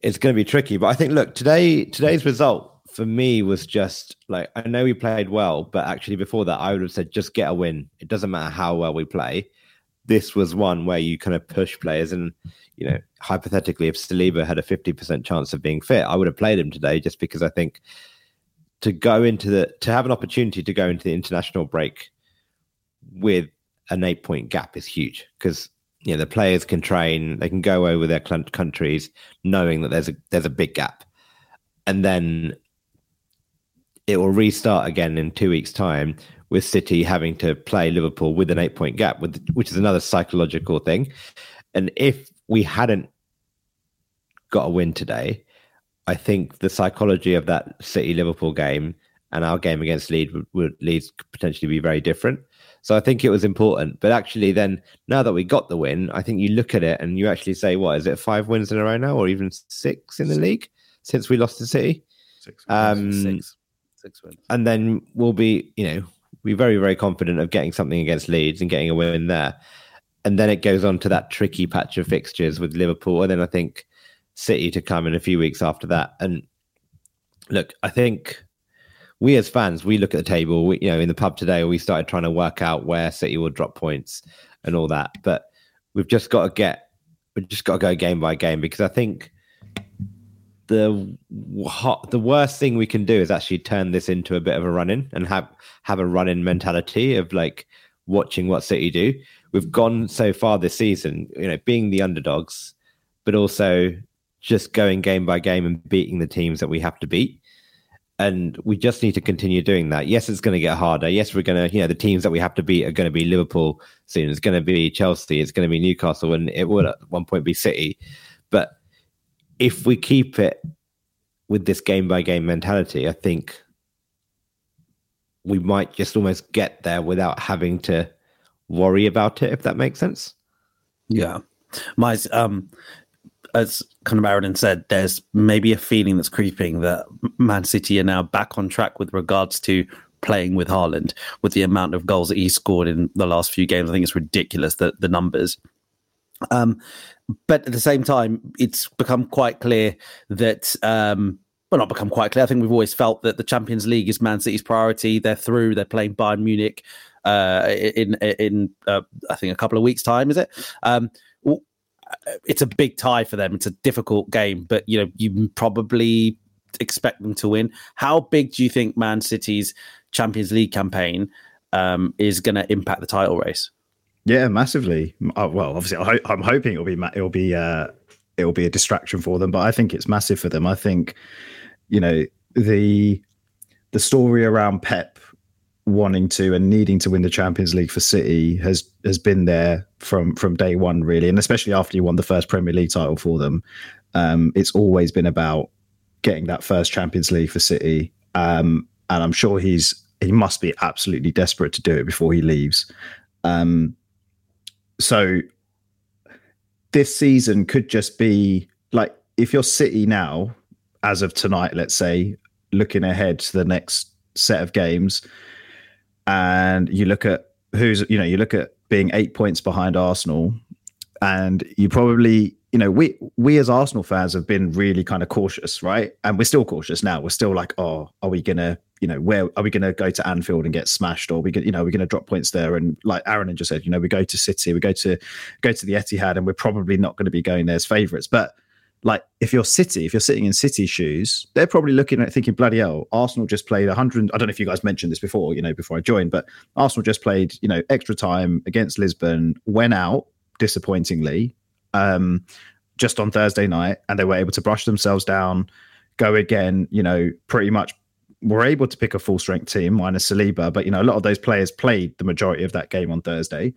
it's going to be tricky. But I think, look, today today's result for me was just like I know we played well, but actually before that, I would have said just get a win. It doesn't matter how well we play. This was one where you kind of push players, and you know, hypothetically, if Saliba had a fifty percent chance of being fit, I would have played him today, just because I think to go into the to have an opportunity to go into the international break with an eight point gap is huge because you know the players can train, they can go over their countries knowing that there's a there's a big gap, and then it will restart again in two weeks' time with City having to play Liverpool with an eight point gap, with, which is another psychological thing. And if we hadn't got a win today, I think the psychology of that City Liverpool game and our game against Leeds would, would Leeds potentially be very different. So I think it was important. But actually, then now that we got the win, I think you look at it and you actually say, what is it, five wins in a row now, or even six in the league since we lost to City? Six. Um, six six wins. And then we'll be, you know, be very, very confident of getting something against Leeds and getting a win there. and then it goes on to that tricky patch of fixtures with Liverpool, and then I think City to come in a few weeks after that. And look, I think we as fans, we look at the table. We, you know, in the pub today, we started trying to work out where City will drop points and all that. But we've just got to get, we've just got to go game by game because I think the the worst thing we can do is actually turn this into a bit of a run in and have have a run in mentality of like watching what City do. We've gone so far this season, you know, being the underdogs, but also just going game by game and beating the teams that we have to beat. And we just need to continue doing that. Yes, it's going to get harder. Yes, we're going to, you know, the teams that we have to beat are going to be Liverpool soon. It's going to be Chelsea. It's going to be Newcastle, and it will at one point be City. But if we keep it with this game by game mentality, I think we might just almost get there without having to worry about it, if that makes sense. Yeah. My um as kind of Aaron said, there's maybe a feeling that's creeping that Man City are now back on track with regards to playing with Haaland, with the amount of goals that he scored in the last few games. I think it's ridiculous that the numbers. Um, but at the same time, it's become quite clear that um, well, not become quite clear. I think we've always felt that the Champions League is Man City's priority. They're through. They're playing Bayern Munich uh, in in uh, I think a couple of weeks' time. Is it? Um, it's a big tie for them. It's a difficult game, but you know you probably expect them to win. How big do you think Man City's Champions League campaign um, is going to impact the title race? Yeah, massively. Uh, well, obviously, I, am hoping it'll be it'll be uh, it'll be a distraction for them, but I think it's massive for them. I think you know the the story around Pep wanting to and needing to win the Champions League for City has has been there from from day one, really, and especially after you won the first Premier League title for them. Um, it's always been about getting that first Champions League for City, um, and I'm sure he's he must be absolutely desperate to do it before he leaves. Um, so this season could just be like if you're City now, as of tonight, let's say, looking ahead to the next set of games and you look at who's you know you look at being eight points behind Arsenal, and you probably you know we we as Arsenal fans have been really kind of cautious, right? And we're still cautious now. We're still like, oh, are we gonna you know where are we gonna go to Anfield and get smashed, or we get you know we're gonna drop points there? And like Aaron just said, you know we go to City, we go to go to the Etihad, and we're probably not going to be going there as favourites, but like if you're City, if you're sitting in City shoes, they're probably looking at thinking, bloody hell, Arsenal just played 100. I don't know if you guys mentioned this before, you know, before I joined, but Arsenal just played, you know, extra time against Lisbon, went out disappointingly um, just on Thursday night, and they were able to brush themselves down, go again, you know, pretty much were able to pick a full strength team minus Saliba, but you know a lot of those players played the majority of that game on Thursday,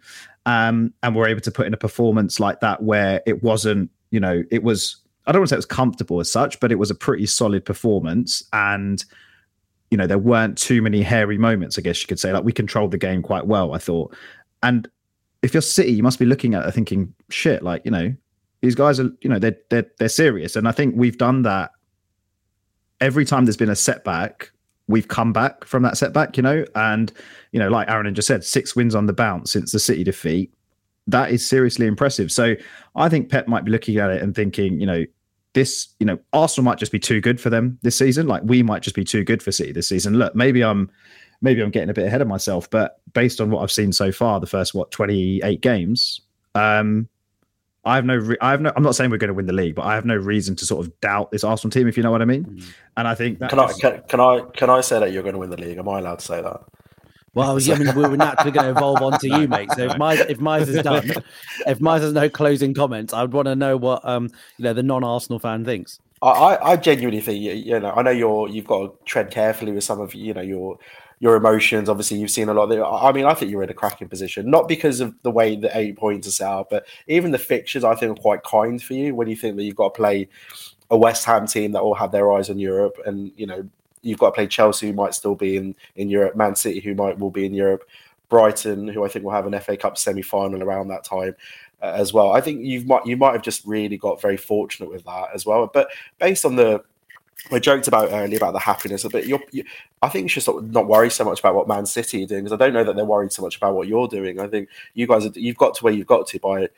um, and were able to put in a performance like that where it wasn't, you know, it was I don't want to say it was comfortable as such, but it was a pretty solid performance. And, you know, there weren't too many hairy moments, I guess you could say. Like we controlled the game quite well, I thought. And if you're City, you must be looking at it thinking, shit, like, you know, these guys are, you know, they're they're they're serious. And I think we've done that every time there's been a setback, we've come back from that setback, you know. And, you know, like Aaron just said, six wins on the bounce since the City defeat that is seriously impressive. So I think Pep might be looking at it and thinking, you know, this, you know, Arsenal might just be too good for them this season. Like we might just be too good for City this season. Look, maybe I'm maybe I'm getting a bit ahead of myself, but based on what I've seen so far, the first what 28 games, um, I have no, re- I have no. I'm not saying we're going to win the league, but I have no reason to sort of doubt this Arsenal team, if you know what I mean. Mm. And I think can I can, can, I can I say that you're going to win the league? Am I allowed to say that? Well, I mean, we were naturally going to evolve onto you, mate. So if Mize, if Mize is done, if Mize has no closing comments, I would want to know what um, you know the non-Arsenal fan thinks. I, I genuinely think you know I know you're you've got to tread carefully with some of you know your your emotions. Obviously, you've seen a lot. Of the, I mean, I think you're in a cracking position, not because of the way the eight points are set out, but even the fixtures I think are quite kind for you when you think that you've got to play a West Ham team that all have their eyes on Europe, and you know you've got to play Chelsea, who might still be in in Europe, Man City, who might will be in Europe, Brighton, who I think will have an FA Cup semi final around that time. Uh, as well, I think you might you might have just really got very fortunate with that as well. But based on the I joked about earlier about the happiness, but you're, you, I think you should stop, not worry so much about what Man City are doing because I don't know that they're worried so much about what you're doing. I think you guys, are, you've got to where you've got to by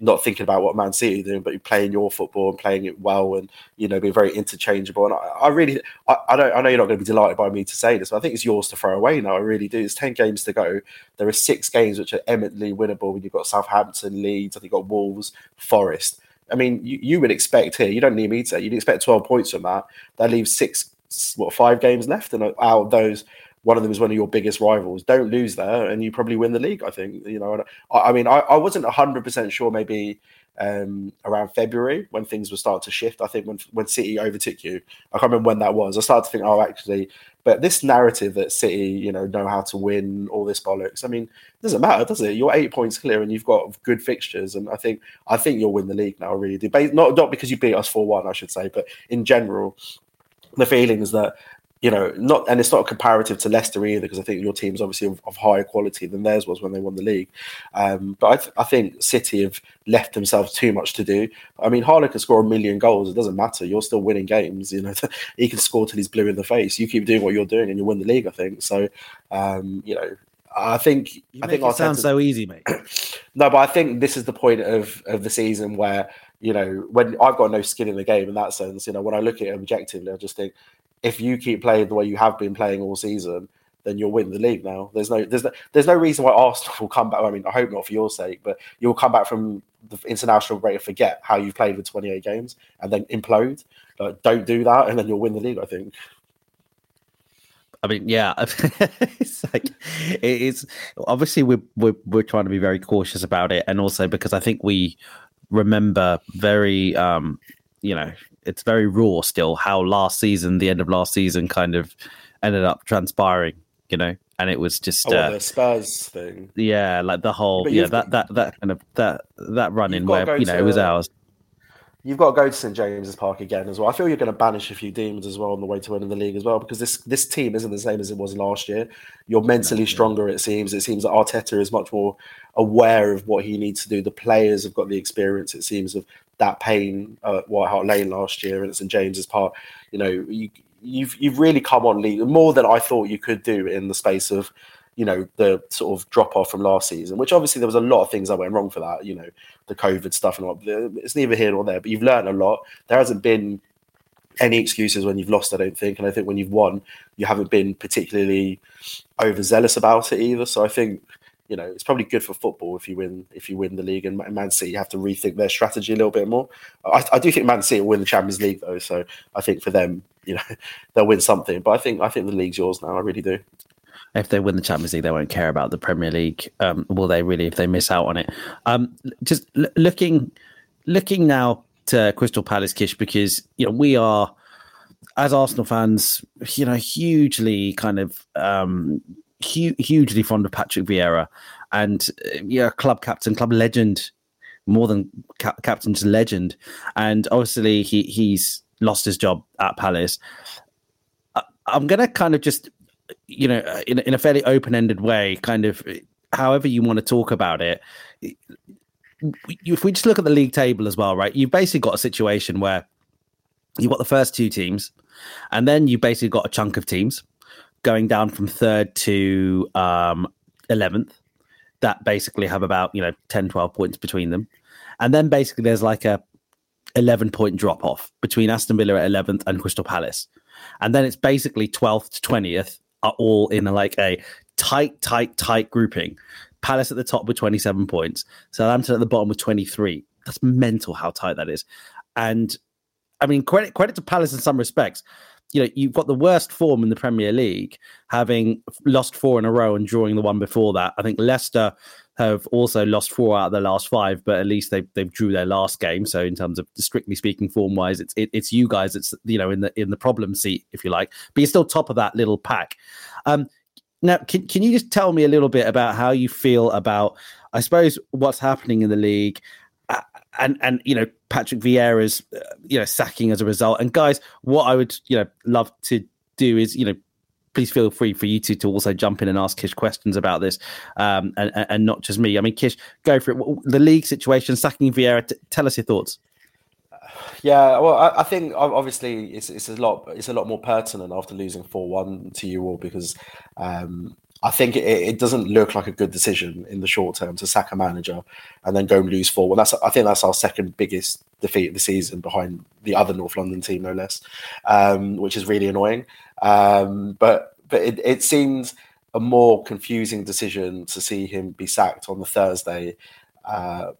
not thinking about what Man City are doing, but you're playing your football and playing it well, and you know, being very interchangeable. And I, I really, I, I, don't, I know you're not going to be delighted by me to say this, but I think it's yours to throw away now. I really do. It's ten games to go. There are six games which are eminently winnable. When you've got Southampton, Leeds, I think you've got Wolves, Forest. I mean, you, you would expect here. You don't need me to. You'd expect twelve points from that. That leaves six, what, five games left, and uh, out of those one of them is one of your biggest rivals. Don't lose there, and you probably win the league. I think you know. I, I mean, I, I wasn't hundred percent sure. Maybe um, around February when things were starting to shift. I think when when City overtook you, I can't remember when that was. I started to think, oh, actually, but this narrative that City, you know, know how to win, all this bollocks. I mean, it doesn't matter, does it? You're eight points clear, and you've got good fixtures, and I think I think you'll win the league now. Really do. Not not because you beat us four one, I should say, but in general, the feeling is that you know, not and it's not a comparative to Leicester either because I think your team's obviously of, of, higher quality than theirs was when they won the league. Um, but I, th- I, think City have left themselves too much to do. I mean, Haaland can score a million goals; it doesn't matter. You're still winning games. You know, he can score till he's blue in the face. You keep doing what you're doing, and you win the league. I think so. Um, you know, I think you I think it sounds so easy, mate. no, but I think this is the point of of the season where you know when I've got no skin in the game in that sense. You know, when I look at it objectively, I just think if you keep playing the way you have been playing all season, then you'll win the league now. There's no there's no, there's no reason why Arsenal will come back. I mean, I hope not for your sake, but you'll come back from the international break and forget how you've played with 28 games and then implode. Like, don't do that, and then you'll win the league. I think. I mean, yeah, it's like it's obviously we're, we're we're trying to be very cautious about it, and also because I think we remember very, um, you know, it's very raw still how last season, the end of last season, kind of ended up transpiring. You know, and it was just oh, uh, the Spurs thing. Yeah, like the whole yeah that that that kind of that that run in where you know to, it was ours. You've got to go to St James's Park again as well. I feel you're going to banish a few demons as well on the way to winning the league as well because this this team isn't the same as it was last year. You're mentally stronger. It seems. It seems that Arteta is much more aware of what he needs to do. The players have got the experience. It seems of that pain at White Hart Lane last year and at St James's Park. You know, you, you've you've really come on lead more than I thought you could do in the space of you know the sort of drop off from last season. Which obviously there was a lot of things that went wrong for that. You know, the COVID stuff and all. It's neither here nor there. But you've learned a lot. There hasn't been any excuses when you've lost, I don't think. And I think when you've won, you haven't been particularly overzealous about it either. So I think you know it's probably good for football if you win if you win the league and Man City have to rethink their strategy a little bit more. I, I, do think Man City will win the Champions League though, so I think for them, you know, they'll win something. But I think I think the league's yours now. I really do. If they win the Champions League, they won't care about the Premier League. Um, will they really? If they miss out on it, um, just l- looking looking now to Crystal Palace, Kish, because you know we are as Arsenal fans, you know, hugely kind of um, hu- hugely fond of Patrick Vieira, and uh, yeah, club captain, club legend, more than ca- captain's legend, and obviously he he's lost his job at Palace. I, I'm gonna kind of just, you know, in in a fairly open ended way, kind of, however you want to talk about it. If we just look at the league table as well, right? You've basically got a situation where you've got the first two teams, and then you've basically got a chunk of teams going down from third to um, 11th that basically have about you know 10 12 points between them. And then basically there's like a 11 point drop off between aston villa at 11th and crystal palace. And then it's basically 12th to 20th are all in a, like a tight tight tight grouping. Palace at the top with 27 points. Southampton at the bottom with 23 that's mental how tight that is. And i mean credit credit to palace in some respects you know you've got the worst form in the Premier League, having lost four in a row and drawing the one before that. I think Leicester have also lost four out of the last five, but at least they they've drew their last game. So in terms of strictly speaking, form wise, it's it, it's you guys. It's you know in the in the problem seat if you like, but you're still top of that little pack. Um, now, can can you just tell me a little bit about how you feel about, I suppose, what's happening in the league, and and you know Patrick Vieira's uh, you know sacking as a result. And guys, what I would you know love to do is you know please feel free for you to to also jump in and ask Kish questions about this, um, and and not just me. I mean, Kish, go for it. The league situation, sacking Vieira. T- tell us your thoughts. Yeah, well, I, I, think obviously it's it's a lot it's a lot more pertinent after losing four one to you all because um, I think it, it, doesn't look like a good decision in the short term to sack a manager and then go and lose four. Well, that's I think that's our second biggest defeat of the season behind the other North London team, no less, um, which is really annoying. Um, but but it, it seems a more confusing decision to see him be sacked on the Thursday. Uh,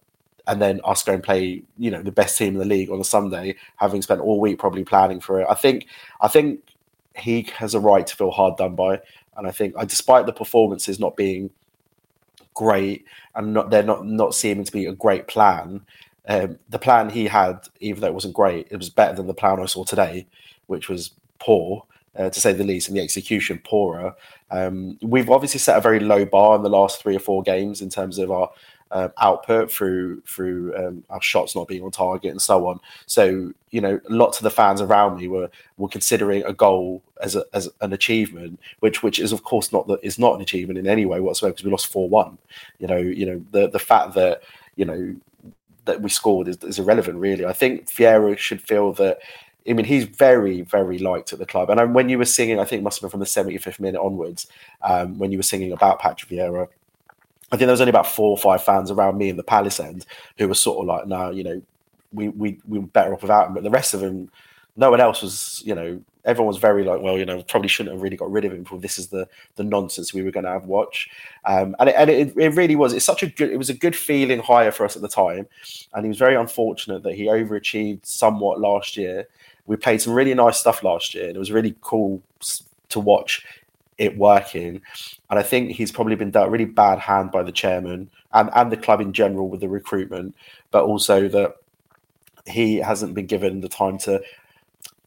and then us go and play, you know, the best team in the league on a Sunday, having spent all week probably planning for it. I think, I think he has a right to feel hard done by. And I think, uh, despite the performances not being great and not they're not not seeming to be a great plan, um, the plan he had, even though it wasn't great, it was better than the plan I saw today, which was poor. Uh, to say the least, and the execution poorer. Um, we've obviously set a very low bar in the last three or four games in terms of our uh, output through through um, our shots not being on target and so on. So you know, lots of the fans around me were were considering a goal as a, as an achievement, which which is of course not that is not an achievement in any way whatsoever because we lost four one. You know, you know the the fact that you know that we scored is, is irrelevant really. I think Vieira should feel that. I mean, he's very, very liked at the club. And when you were singing, I think it must have been from the 75th minute onwards, um, when you were singing about Patrick Vieira, I think there was only about four or five fans around me in the Palace end who were sort of like, no, you know, we we we were better off without him. But the rest of them, no one else was, you know, everyone was very like, well, you know, probably shouldn't have really got rid of him. This is the the nonsense we were going to have watch, um, and it, and it, it really was. It's such a good. It was a good feeling higher for us at the time, and he was very unfortunate that he overachieved somewhat last year. We played some really nice stuff last year, and it was really cool to watch it working. And I think he's probably been dealt a really bad hand by the chairman and, and the club in general with the recruitment, but also that he hasn't been given the time to.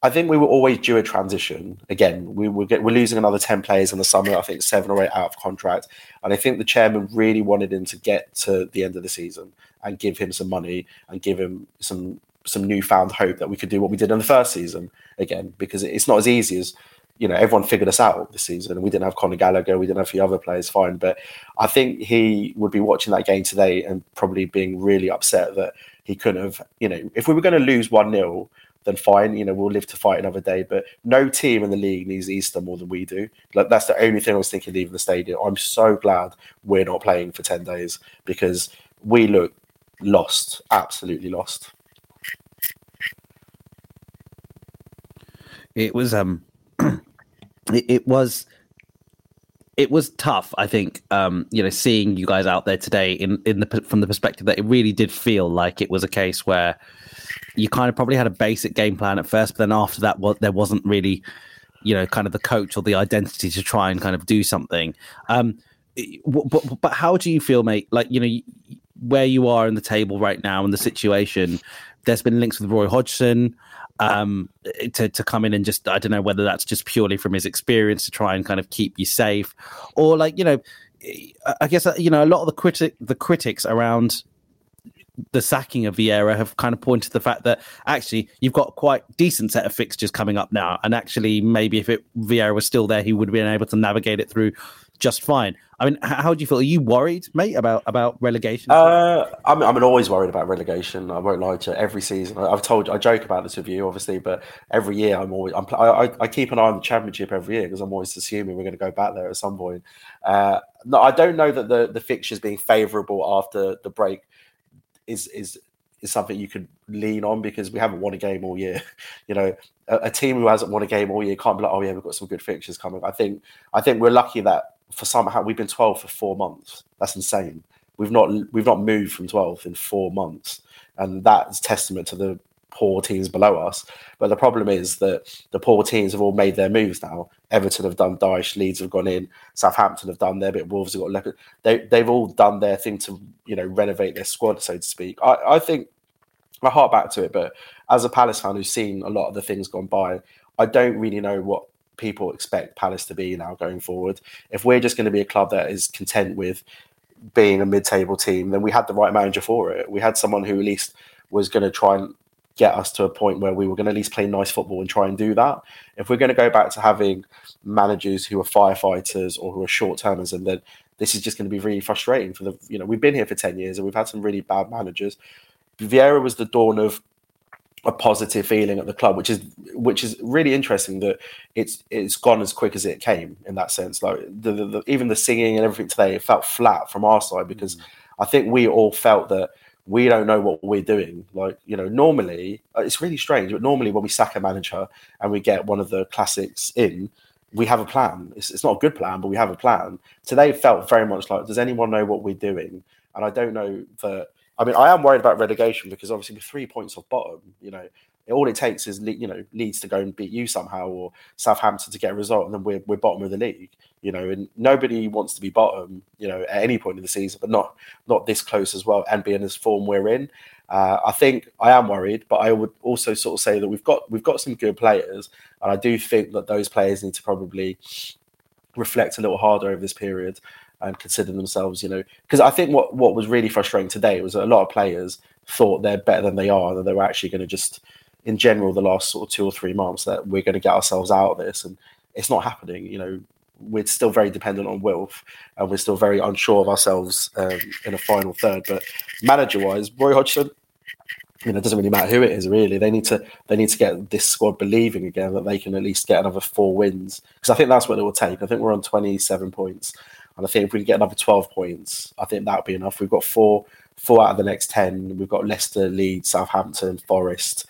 I think we were always due a transition. Again, we were get, we're losing another ten players in the summer. I think seven or eight out of contract, and I think the chairman really wanted him to get to the end of the season and give him some money and give him some some newfound hope that we could do what we did in the first season again because it's not as easy as you know, everyone figured us out this season. And we didn't have Conor Gallagher, we didn't have few other players, fine. But I think he would be watching that game today and probably being really upset that he couldn't have, you know, if we were going to lose 1 0, then fine, you know, we'll live to fight another day. But no team in the league needs Easter more than we do. Like that's the only thing I was thinking leaving the stadium. I'm so glad we're not playing for 10 days because we look lost, absolutely lost. It was um it, it was it was tough i think um you know seeing you guys out there today in in the from the perspective that it really did feel like it was a case where you kind of probably had a basic game plan at first but then after that well, there wasn't really you know kind of the coach or the identity to try and kind of do something. Um but, but how do you feel mate? Like you know where you are in the table right now and the situation there's been links with roy hodgson um, to to come in and just I don't know whether that's just purely from his experience to try and kind of keep you safe, or like you know, I guess you know a lot of the critic the critics around the sacking of Vieira have kind of pointed to the fact that actually you've got quite decent set of fixtures coming up now, and actually maybe if it Vieira was still there, he would have been able to navigate it through just fine. I mean, how do you feel? Are you worried, mate, about about relegation? Uh, I'm I'm always worried about relegation. I won't lie to you. Every season, I've told I joke about this with you, obviously, but every year I'm always I'm, I, I keep an eye on the championship every year because I'm always assuming we're going to go back there at some point. Uh, no, I don't know that the the fixtures being favourable after the break is is is something you could lean on because we haven't won a game all year. You know, a, a, team who hasn't won a game all year can't be like, oh yeah, we've got some good fixtures coming. I think I think we're lucky that for somehow we've been 12 for four months. That's insane. We've not we've not moved from 12th in four months, and that's testament to the poor teams below us. But the problem is that the poor teams have all made their moves now. Everton have done Dyche, Leeds have gone in, Southampton have done their bit, Wolves have got Leopard. They they've all done their thing to you know renovate their squad, so to speak. I, I think I heart back to it, but as a Palace fan who's seen a lot of the things gone by, I don't really know what people expect Palace to be now going forward. If we're just going to be a club that is content with being a mid-table team, then we had the right manager for it. We had someone who at least was going to try and get us to a point where we were going to at least play nice football and try and do that. If we're going to go back to having managers who are firefighters or who are short-termers, and then this is just going to be really frustrating for the you know we've been here for ten years and we've had some really bad managers. Vieira was the dawn of a positive feeling at the club, which is which is really interesting that it's it's gone as quick as it came in that sense. Like the, the, the even the singing and everything today, it felt flat from our side because mm. I think we all felt that we don't know what we're doing. Like you know, normally uh, it's really strange, but normally when we sack a manager and we get one of the classics in, we have a plan. It's, it's not a good plan, but we have a plan. Today felt very much like, does anyone know what we're doing? And I don't know that I mean, I am worried about relegation because obviously with three points off bottom, you know, all it takes is you know Leeds to go and beat you somehow or Southampton to get a result, and then we're we're bottom of the league. You know, and nobody wants to be bottom. You know, at any point in the season, but not not this close as well, and being as form we're in. Uh, I think I am worried, but I would also sort of say that we've got we've got some good players, and I do think that those players need to probably reflect a little harder over this period and consider themselves, you know, because I think what what was really frustrating today was a lot of players thought they're better than they are, that they were actually going to just, in general, the last sort of two or three months that we're going to get ourselves out of this, and it's not happening. You know, we're still very dependent on Wilf, and we're still very unsure of ourselves um, in a final third. But manager-wise, Roy Hodgson, you know, it doesn't really matter who it is. Really, they need to they need to get this squad believing again that they can at least get another four wins because I think that's what it will take. I think we're on twenty-seven points. And I think if we get another 12 points, I think that would be enough. We've got four four out of the next 10. We've got Leicester, Leeds, Southampton, Forest,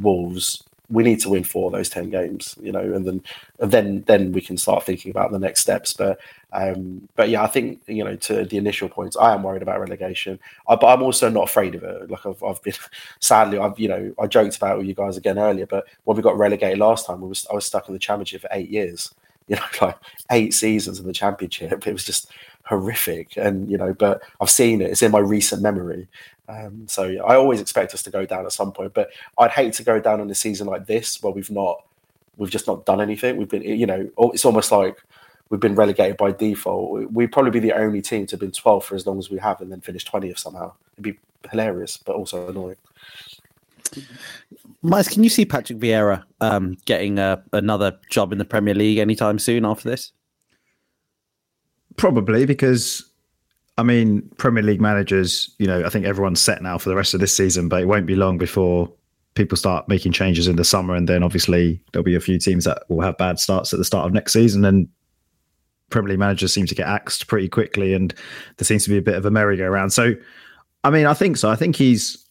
Wolves. We need to win four of those 10 games, you know, and then and then then we can start thinking about the next steps. But um, but yeah, I think you know to the initial points, I am worried about relegation, I, but I'm also not afraid of it. Like I've, I've been, sadly, I've you know I joked about it with you guys again earlier, but when we got relegated last time, we was I was stuck in the championship for eight years you know, like eight seasons in the championship. It was just horrific. And, you know, but I've seen it, it's in my recent memory. Um, so yeah, I always expect us to go down at some point, but I'd hate to go down in a season like this where we've not, we've just not done anything. We've been, you know, it's almost like we've been relegated by default. We'd probably be the only team to have been 12 for as long as we have and then finish 20th somehow. It'd be hilarious, but also annoying. Miles, can you see Patrick Vieira um, getting uh, another job in the Premier League anytime soon after this? Probably because, I mean, Premier League managers, you know, I think everyone's set now for the rest of this season, but it won't be long before people start making changes in the summer. And then obviously there'll be a few teams that will have bad starts at the start of next season. And Premier League managers seem to get axed pretty quickly. And there seems to be a bit of a merry-go-round. So, I mean, I think so. I think he's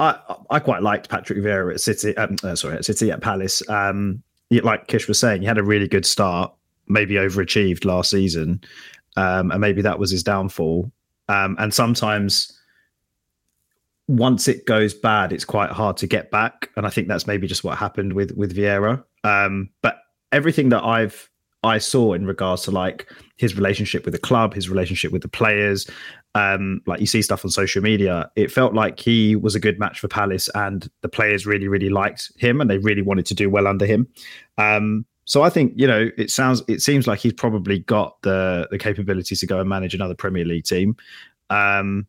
I quite liked Patrick Vieira at City. Um, uh, sorry, at City at Palace. Um, like Kish was saying, he had a really good start, maybe overachieved last season, um, and maybe that was his downfall. Um, and sometimes, once it goes bad, it's quite hard to get back. And I think that's maybe just what happened with with Vieira. Um, but everything that I've I saw in regards to like his relationship with the club, his relationship with the players, um, like you see stuff on social media, it felt like he was a good match for Palace, and the players really, really liked him, and they really wanted to do well under him. Um, so I think you know it sounds, it seems like he's probably got the the capabilities to go and manage another Premier League team. Um,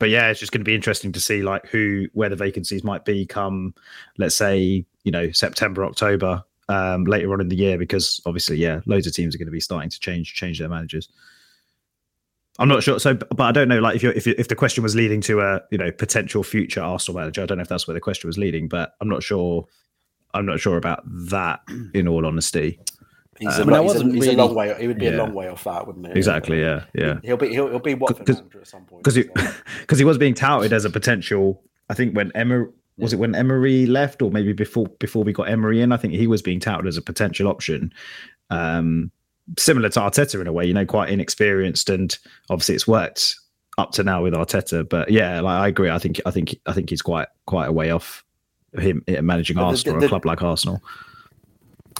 but yeah, it's just going to be interesting to see like who where the vacancies might be come, let's say you know September, October, um, later on in the year, because obviously, yeah, loads of teams are going to be starting to change change their managers. I'm not sure. So, but I don't know. Like, if you if you, if the question was leading to a you know potential future Arsenal manager, I don't know if that's where the question was leading. But I'm not sure. I'm not sure about that. In all honesty, he's, um, a, he's, a, he's really, a, long way. He would be yeah. a long way off that, wouldn't he? Exactly. Yeah. Yeah. He'll be he'll, he'll be Watford manager at some point because he because he was being touted as a potential. I think when Emma was it when Emery left, or maybe before before we got Emery in? I think he was being touted as a potential option. Um, similar to Arteta in a way, you know, quite inexperienced, and obviously it's worked up to now with Arteta. But yeah, like I agree. I think I think I think he's quite quite a way off him eh, managing but Arsenal, the, the, a club like Arsenal.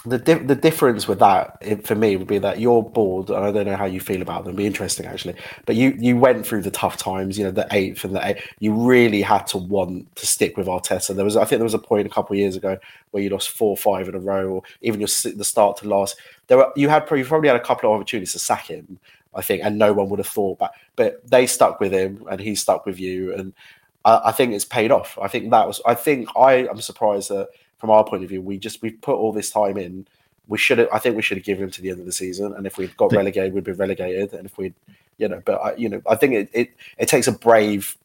The di- the difference with that for me would be that your board, and I don't know how you feel about them. It'd be interesting actually, but you you went through the tough times, you know, the eighth and the eighth. You really had to want to stick with Arteta. There was, I think, there was a point a couple of years ago where you lost four, or five in a row, or even your the start to last there were you had you probably had a couple of opportunities to sack him, I think, and no one would have thought but But they stuck with him, and he stuck with you, and I, I think it's paid off. I think that was. I think I am surprised that from our point of view, we just we put all this time in. We should have. I think we should have given him to the end of the season, and if we'd got relegated, we'd be relegated, and if we, you know, but I, you know, I think it, it it takes a brave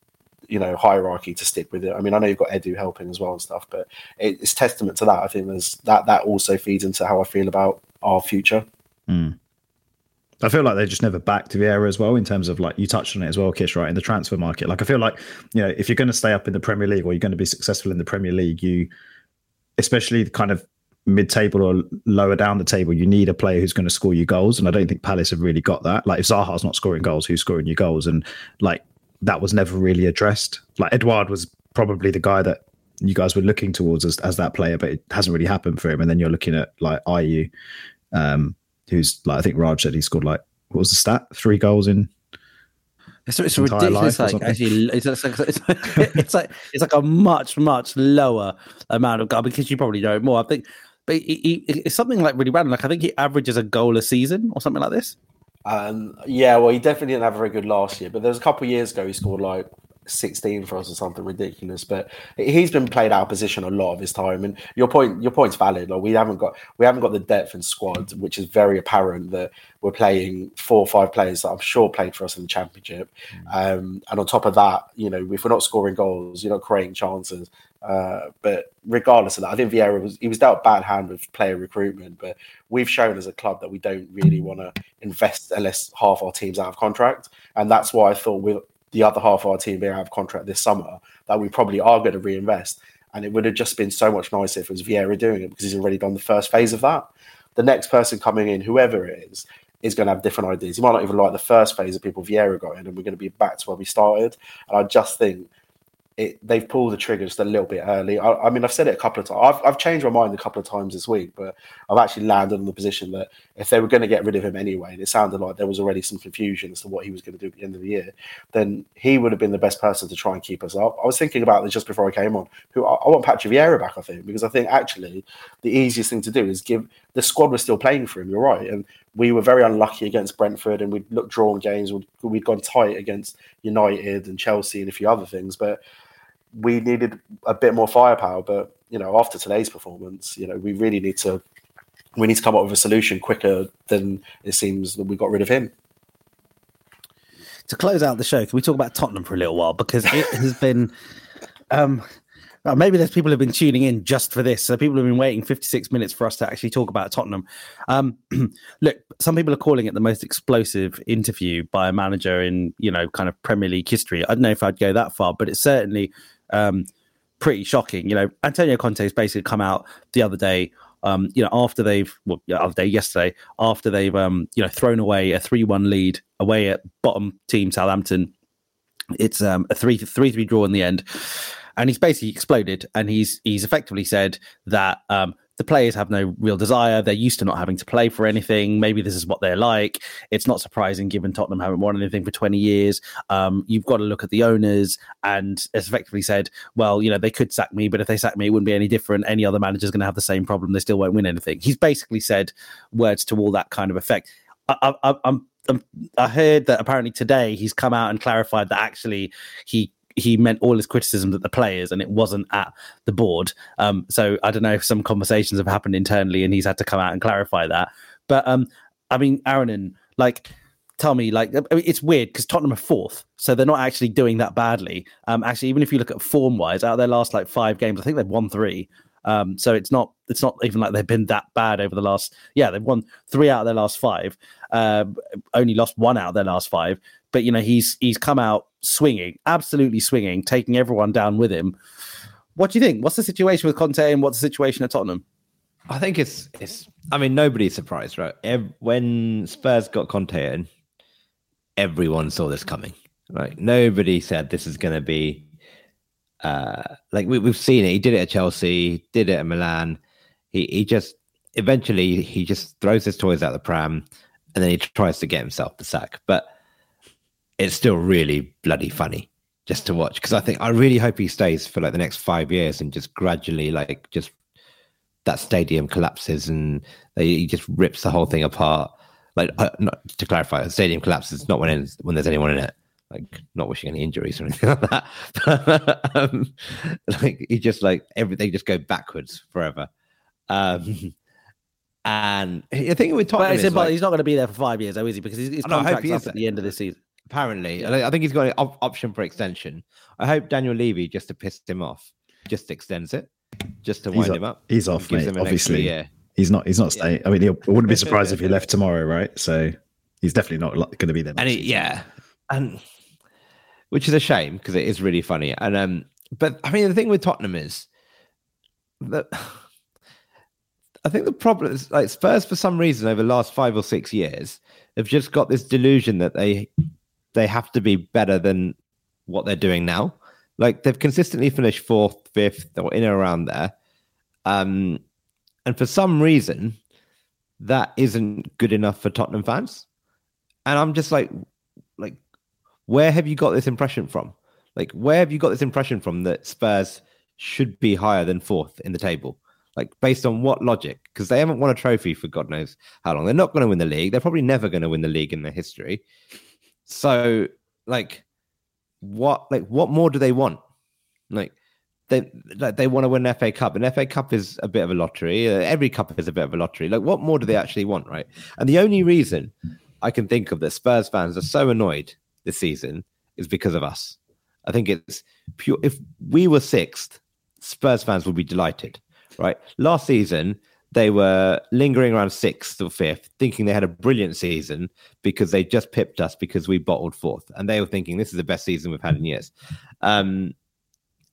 you know hierarchy to stick with it. I mean, I know you've got Edu helping as well and stuff, but it, it's testament to that. I think there's that that also feeds into how I feel about our future. Mm. I feel like they just never backed Vieira as well in terms of like you touched on it as well, Kish, right? In the transfer market. Like I feel like, you know, if you're going to stay up in the Premier League or you're going to be successful in the Premier League, you especially the kind of mid-table or lower down the table, you need a player who's going to score you goals. And I don't think Palace have really got that. Like if Zaha's not scoring goals, who's scoring you goals? And like that was never really addressed. Like Edouard was probably the guy that you guys were looking towards as, as that player, but it hasn't really happened for him. And then you're looking at like Ayew, um, who's like I think Raj said he scored like what was the stat? Three goals in. It's, it's ridiculous. Like actually, it's, it's, like, it's, it's like it's like a much much lower amount of goal because you probably know more. I think, but he, he, it's something like really random. Like I think he averages a goal a season or something like this. Um, yeah, well, he definitely didn't have a very good last year, but there was a couple of years ago he scored like 16 for us or something ridiculous. But he's been played out of position a lot of his time. And your point, your point's valid. Like we haven't got we haven't got the depth in squad, which is very apparent that we're playing four or five players that I'm sure played for us in the championship. Mm. Um, and on top of that, you know, if we're not scoring goals, you're not creating chances. Uh, but regardless of that, I think Vieira was he was dealt bad hand with player recruitment. But we've shown as a club that we don't really want to invest unless half our team's out of contract, and that's why I thought with the other half of our team being out of contract this summer that we probably are going to reinvest. And it would have just been so much nicer if it was Vieira doing it because he's already done the first phase of that. The next person coming in, whoever it is, is going to have different ideas. He might not even like the first phase of people Vieira got in, and we're going to be back to where we started. And I just think it, they've pulled the trigger just a little bit early. I, I, mean, I've said it a couple of times. I've, I've changed my mind a couple of times this week, but I've actually landed on the position that if they were going to get rid of him anyway, and it sounded like there was already some confusion as to what he was going to do at the end of the year, then he would have been the best person to try and keep us up. I was thinking about this just before I came on. Who I, I want Patrick Vieira back, I think, because I think actually the easiest thing to do is give the squad was still playing for him. You're right, and we were very unlucky against Brentford, and we'd looked drawn games. We'd, we'd gone tight against United and Chelsea and a few other things, but we needed a bit more firepower. But you know, after today's performance, you know, we really need to we need to come up with a solution quicker than it seems that we got rid of him. To close out the show, can we talk about Tottenham for a little while because it has been. Um, maybe there's people who've been tuning in just for this. So people have been waiting 56 minutes for us to actually talk about Tottenham. Um, look, some people are calling it the most explosive interview by a manager in you know kind of Premier League history. I don't know if I'd go that far, but it's certainly um, pretty shocking. You know, Antonio Conte has basically come out the other day. Um, you know, after they've well, the other day, yesterday, after they've um, you know thrown away a three-one lead away at bottom team Southampton, it's um, a three three three draw in the end, and he's basically exploded, and he's he's effectively said that um, the players have no real desire. They're used to not having to play for anything. Maybe this is what they're like. It's not surprising given Tottenham haven't won anything for 20 years. Um, you've got to look at the owners and effectively said, well, you know, they could sack me, but if they sack me, it wouldn't be any different. Any other manager's going to have the same problem. They still won't win anything. He's basically said words to all that kind of effect. I, I, I'm I heard that apparently today he's come out and clarified that actually he he meant all his criticisms at the players and it wasn't at the board. Um, so I don't know if some conversations have happened internally and he's had to come out and clarify that. But um, I mean, Aaron, like, tell me, like, I mean, it's weird because Tottenham are fourth, so they're not actually doing that badly. Um, actually, even if you look at form wise, out of their last like five games, I think they've won three. Um, so it's not it's not even like they've been that bad over the last yeah they've won three out of their last five, uh, only lost one out of their last five. But you know he's he's come out swinging, absolutely swinging, taking everyone down with him. What do you think? What's the situation with Conte and what's the situation at Tottenham? I think it's it's. I mean, nobody's surprised, right? When Spurs got Conte in, everyone saw this coming. Right? Nobody said this is going to be. Uh, like we, we've seen it. He did it at Chelsea. Did it at Milan. He he just eventually he just throws his toys out the pram, and then he tries to get himself the sack. But it's still really bloody funny just to watch because I think I really hope he stays for like the next five years and just gradually like just that stadium collapses and he just rips the whole thing apart. Like, uh, not to clarify, the stadium collapses not when when there's anyone in it. Like, not wishing any injuries or anything like that. Um, like, he just like everything just go backwards forever. Um, and I think with Tottenham, but, like, he's not going to be there for five years, though, is he? Because his, his contract's up at the end of the season. Apparently, I think he's got an op- option for extension. I hope Daniel Levy, just to piss him off, just extends it, just to wind he's him up. He's off, mate. Obviously, yeah. He's not. He's not staying. Yeah. I mean, I wouldn't be surprised if he left tomorrow, right? So he's definitely not going to be there. And he, yeah, and which is a shame because it is really funny. And um, but I mean, the thing with Tottenham is that I think the problem is like Spurs for some reason over the last five or six years have just got this delusion that they they have to be better than what they're doing now. Like they've consistently finished fourth, fifth, or in or around there. Um, and for some reason, that isn't good enough for Tottenham fans. And I'm just like, like, where have you got this impression from? Like, where have you got this impression from that Spurs should be higher than fourth in the table? Like, based on what logic? Because they haven't won a trophy for God knows how long. They're not going to win the league. They're probably never going to win the league in their history. So, like, what, like, what more do they want? Like, they like they want to win an FA Cup, and FA Cup is a bit of a lottery. Uh, every cup is a bit of a lottery. Like, what more do they actually want, right? And the only reason I can think of that Spurs fans are so annoyed this season is because of us. I think it's pure. If we were sixth, Spurs fans would be delighted, right? Last season, they were lingering around sixth or fifth, thinking they had a brilliant season because they just pipped us because we bottled fourth, and they were thinking this is the best season we've had in years. Um,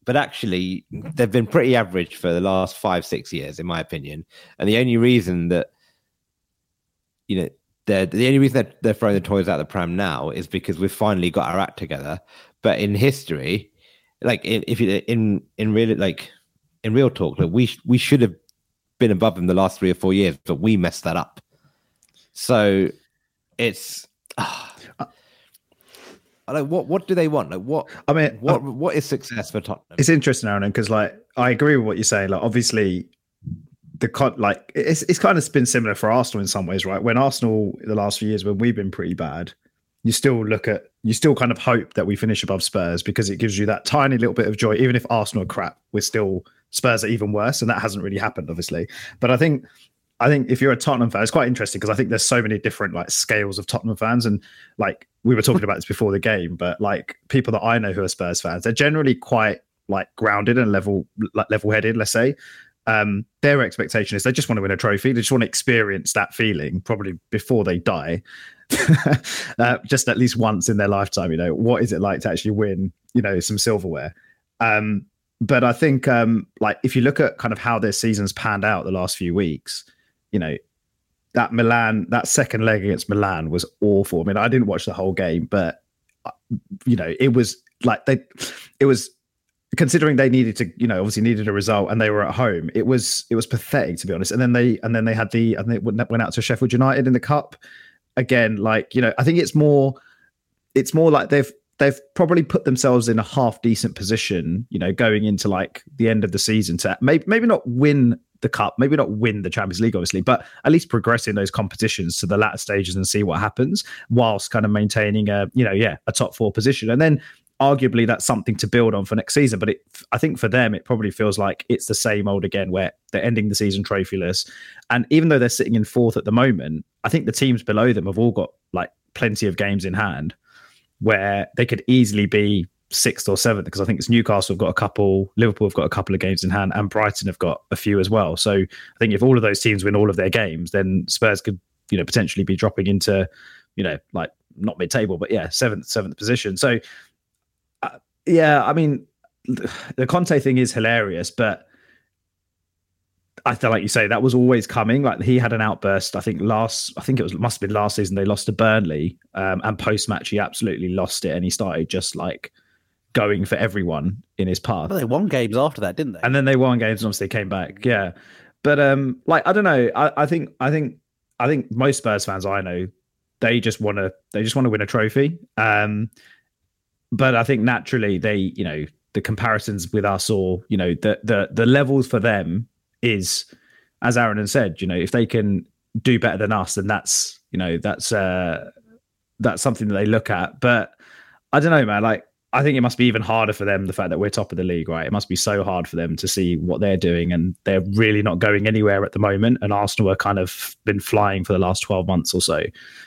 but actually, they've been pretty average for the last five, six years, in my opinion. And the only reason that you know the only reason they're, they're throwing the toys out the pram now is because we've finally got our act together. But in history, like in, if you in in really like in real talk, we we should have been above them the last three or four years, but we messed that up. So it's uh, like what what do they want? Like what I mean, what uh, what is success for Tottenham? It's interesting, Aaron, because like I agree with what you're saying. Like obviously the con like it's it's kind of been similar for Arsenal in some ways, right? When Arsenal the last few years when we've been pretty bad, you still look at you still kind of hope that we finish above Spurs because it gives you that tiny little bit of joy. Even if Arsenal are crap, we're still Spurs are even worse, and that hasn't really happened, obviously. But I think I think if you're a Tottenham fan, it's quite interesting because I think there's so many different like scales of Tottenham fans, and like we were talking about this before the game, but like people that I know who are Spurs fans, they're generally quite like grounded and level like level headed, let's say um, their expectation is they just want to win a trophy. They just want to experience that feeling, probably before they die, uh, just at least once in their lifetime. You know, what is it like to actually win? You know, some silverware. Um, but I think, um, like, if you look at kind of how their seasons panned out the last few weeks, you know, that Milan, that second leg against Milan was awful. I mean, I didn't watch the whole game, but uh, you know, it was like they, it was considering they needed to, you know, obviously needed a result and they were at home, it was it was pathetic to be honest. And then they and then they had the and they went out to Sheffield United in the cup again. Like you know, I think it's more it's more like they've they've probably put themselves in a half decent position, you know, going into like the end of the season to maybe maybe not win the cup, maybe not win the Champions League, obviously, but at least progress in those competitions to the latter stages and see what happens, whilst kind of maintaining a you know yeah a top four position. And then arguably that's something to build on for next season. But it, I think for them, it probably feels like it's the same old again, where they're ending the season trophyless. And even though they're sitting in fourth at the moment, I think the teams below them have all got like plenty of games in hand where they could easily be sixth or seventh. Because I think it's Newcastle have got a couple, Liverpool have got a couple of games in hand, and Brighton have got a few as well. So I think if all of those teams win all of their games, then Spurs could, you know, potentially be dropping into, you know, like not mid-table, but yeah, seventh, seventh position. So uh, yeah, I mean, the Conte thing is hilarious, but I feel like you say that was always coming. Like he had an outburst. I think last, I think it was must have been last season. They lost to Burnley, um, and post match he absolutely lost it, and he started just like going for everyone in his path. Well, they won games after that, didn't they? And then they won games, and obviously came back. Yeah, but um, like I don't know. I, I think I think I think most Spurs fans I know, they just want to they just want to win a trophy. Um, but I think naturally they, you know, the comparisons with us or, you know, the the the levels for them is, as Aaron has said, you know, if they can do better than us, then that's, you know, that's uh that's something that they look at. But I don't know, man. Like I think it must be even harder for them the fact that we're top of the league, right? It must be so hard for them to see what they're doing, and they're really not going anywhere at the moment. And Arsenal are kind of been flying for the last twelve months or so,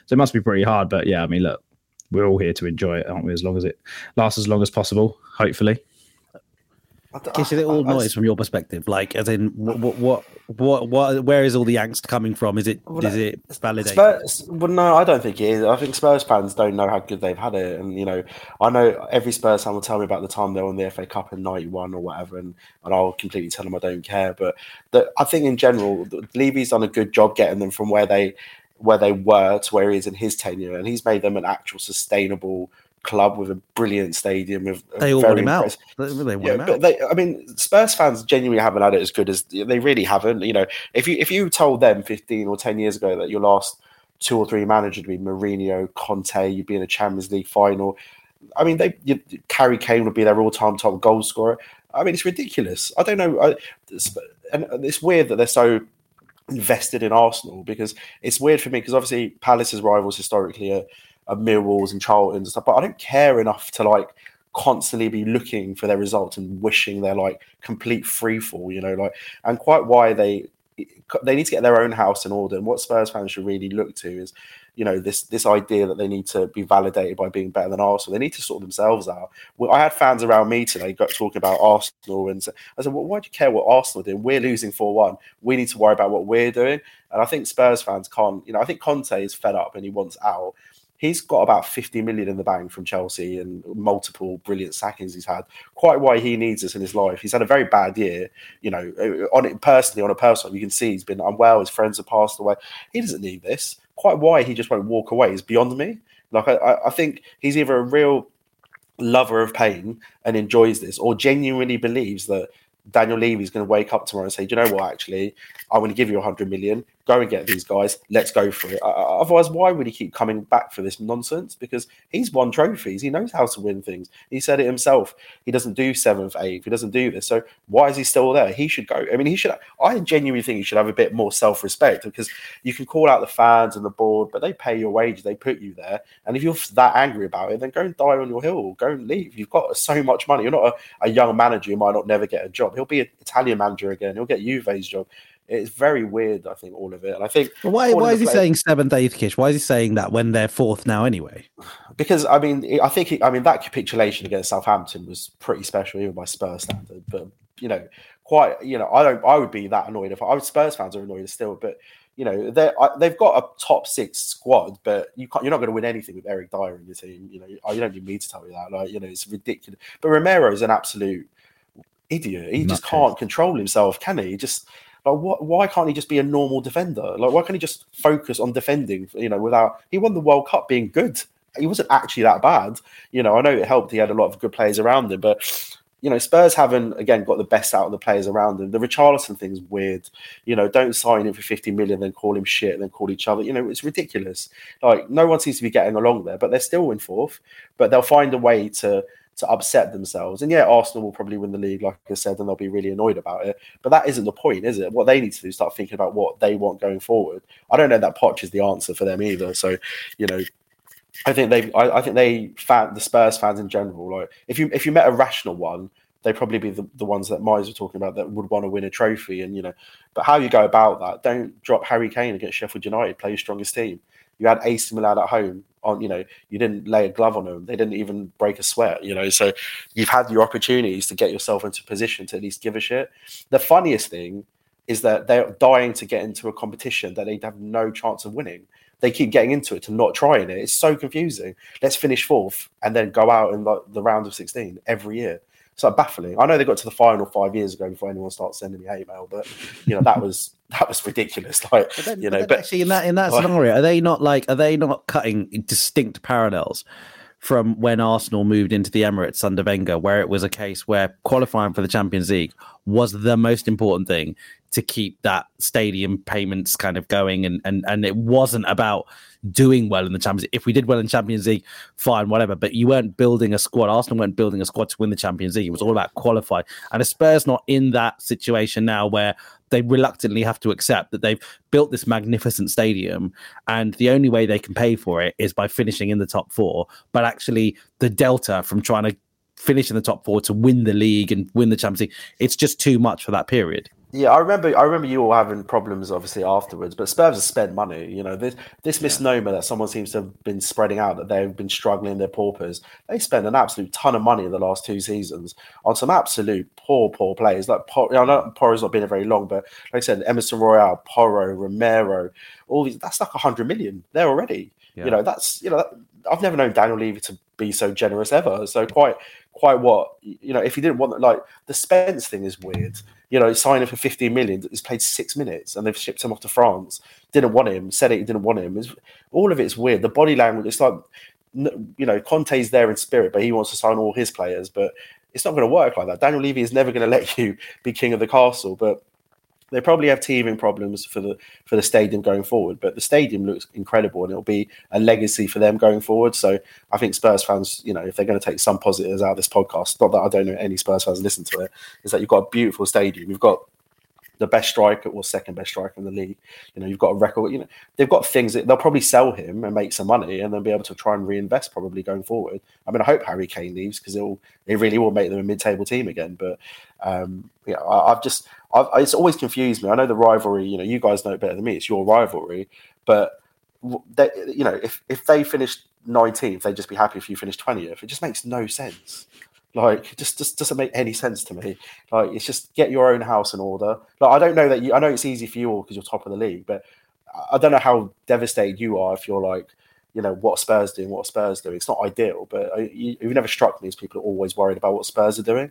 so it must be pretty hard. But yeah, I mean, look, we're all here to enjoy it, aren't we? As long as it lasts as long as possible, hopefully. Is it all noise from your perspective? Like, as in, what, what, what, what, where is all the angst coming from? Is it, well, is it validated? Spurs, well, no, I don't think it is. I think Spurs fans don't know how good they've had it, and you know, I know every Spurs fan will tell me about the time they were in the FA Cup in '91 or whatever, and, and I'll completely tell them I don't care. But the, I think in general, Levy's done a good job getting them from where they where they were to where he is in his tenure, and he's made them an actual sustainable club with a brilliant stadium. With they all want him out. They, they yeah, him but They, I mean, Spurs fans genuinely haven't had it as good as they really haven't. You know, if you if you told them fifteen or ten years ago that your last two or three managers would be Mourinho, Conte, you'd be in a Champions League final. I mean, they you, Harry Kane would be their all-time top goal scorer. I mean, it's ridiculous. I don't know, I, it's, and it's weird that they're so invested in Arsenal because it's weird for me because obviously Palace's rivals historically are of Millwalls and Charltons and stuff. But I don't care enough to like constantly be looking for their results and wishing they're like complete free fall, you know, like and quite why they they need to get their own house in order. And what Spurs fans should really look to is, you know, this this idea that they need to be validated by being better than Arsenal. They need to sort themselves out. Well, I had fans around me today got talking about Arsenal, and I said, "Well, why do you care what Arsenal doing? We're losing four one. We need to worry about what we're doing." And I think Spurs fans can't. You know, I think Conte is fed up and he wants out he's got about 50 million in the bank from Chelsea and multiple brilliant sackings he's had. Quite why he needs this in his life. He's had a very bad year, you know, on it personally, on a personal, you can see he's been unwell, his friends have passed away. He doesn't need this. Quite why he just won't walk away is beyond me. Like, I, I think he's either a real lover of pain and enjoys this or genuinely believes that Daniel Levy's going to wake up tomorrow and say, Do you know what? Actually, I'm going to give you 100 million. Go and get these guys. Let's go for it. Uh, otherwise, why would he keep coming back for this nonsense? Because he's won trophies. He knows how to win things. He said it himself. He doesn't do seventh, eighth. He doesn't do this. So why is he still there? He should go. I mean, he should. I genuinely think he should have a bit more self respect because you can call out the fans and the board, but they pay your wages. They put you there. And if you're that angry about it, then go and die on your hill. Go and leave. You've got so much money. You're not a, a young manager. You might not never get a job. He'll be an Italian manager again. He'll get Juve's job it's very weird. I think all of it, and I think why why is he saying seventh, eighth, Kish? Why is he saying that when they're fourth now anyway? Because I mean, I think I mean that capitulation against Southampton was pretty special, even by Spurs standard. But you know, quite you know, I don't. I would be that annoyed if I was Spurs fans are annoyed still, but. You know they they've got a top six squad, but you can't. You're not going to win anything with Eric Dier in your team. You know oh, you don't need me to tell you that. Like you know it's ridiculous. But Romero is an absolute idiot. He just can't control himself, can he? he just like, why can't he just be a normal defender? Like, why can't he just focus on defending? You know, without he won the World Cup being good. He wasn't actually that bad. You know, I know it helped. He had a lot of good players around him, but you know, Spurs haven't again got the best out of the players around him. The Richarlison thing's weird. You know, don't sign him for 50 million, then call him shit, then call each other. You know, it's ridiculous. Like no one seems to be getting along there, but they're still in fourth. But they'll find a way to to upset themselves. And yeah, Arsenal will probably win the league, like I said, and they'll be really annoyed about it. But that isn't the point, is it? What they need to do is start thinking about what they want going forward. I don't know that Poch is the answer for them either. So, you know, I think they, I, I think they, fan, the Spurs fans in general, like if you if you met a rational one, they'd probably be the, the ones that Mize were talking about that would want to win a trophy. And you know, but how you go about that? Don't drop Harry Kane against Sheffield United. Play your strongest team. You had AC Milan at home on, you know, you didn't lay a glove on them. They didn't even break a sweat, you know. So you've had your opportunities to get yourself into a position to at least give a shit. The funniest thing is that they're dying to get into a competition that they have no chance of winning. They keep getting into it to not trying it. It's so confusing. Let's finish fourth and then go out in the, the round of 16 every year so baffling. I know they got to the final five years ago before anyone starts sending me hate mail, but you know that was that was ridiculous. Like then, you know, but, but, actually in that in that like, scenario, are they not like are they not cutting distinct parallels? From when Arsenal moved into the Emirates under Wenger, where it was a case where qualifying for the Champions League was the most important thing to keep that stadium payments kind of going, and and and it wasn't about doing well in the Champions League. If we did well in Champions League, fine, whatever. But you weren't building a squad. Arsenal weren't building a squad to win the Champions League. It was all about qualify. And the Spurs not in that situation now where they reluctantly have to accept that they've built this magnificent stadium and the only way they can pay for it is by finishing in the top four. But actually, the delta from trying to finish in the top four to win the league and win the Champions League, it's just too much for that period. Yeah, I remember. I remember you all having problems, obviously afterwards. But Spurs have spent money. You know, this this misnomer that someone seems to have been spreading out that they've been struggling, they're paupers. They spent an absolute ton of money in the last two seasons on some absolute poor, poor players. Like I know Porro's not been there very long, but like I said, Emerson Royal, Porro, Romero, all these. That's like a hundred million there already. Yeah. You know, that's you know, I've never known Daniel Levy to be so generous ever. So quite, quite what you know. If he didn't want like the Spence thing is weird you know, signing for 15 million. He's played six minutes and they've shipped him off to France. Didn't want him, said it, he didn't want him. It's, all of it's weird. The body language, it's like, you know, Conte's there in spirit, but he wants to sign all his players. But it's not going to work like that. Daniel Levy is never going to let you be king of the castle. But they probably have teething problems for the for the stadium going forward, but the stadium looks incredible and it'll be a legacy for them going forward. So I think Spurs fans, you know, if they're going to take some positives out of this podcast, not that I don't know any Spurs fans listen to it, is that you've got a beautiful stadium. You've got the best striker or second best striker in the league. You know, you've got a record. You know, they've got things that they'll probably sell him and make some money, and then be able to try and reinvest probably going forward. I mean, I hope Harry Kane leaves because it will it really will make them a mid-table team again. But um, yeah, I, have just I've, it's always confused me. I know the rivalry. You know, you guys know it better than me. It's your rivalry, but they, you know, if if they finished 19th, they'd just be happy if you finished 20th. It just makes no sense. Like, just just doesn't make any sense to me. Like, it's just get your own house in order. Like, I don't know that you. I know it's easy for you all because you're top of the league, but I don't know how devastated you are if you're like, you know, what Spurs doing, what Spurs doing. It's not ideal, but uh, you, have never struck me as people are always worried about what Spurs are doing.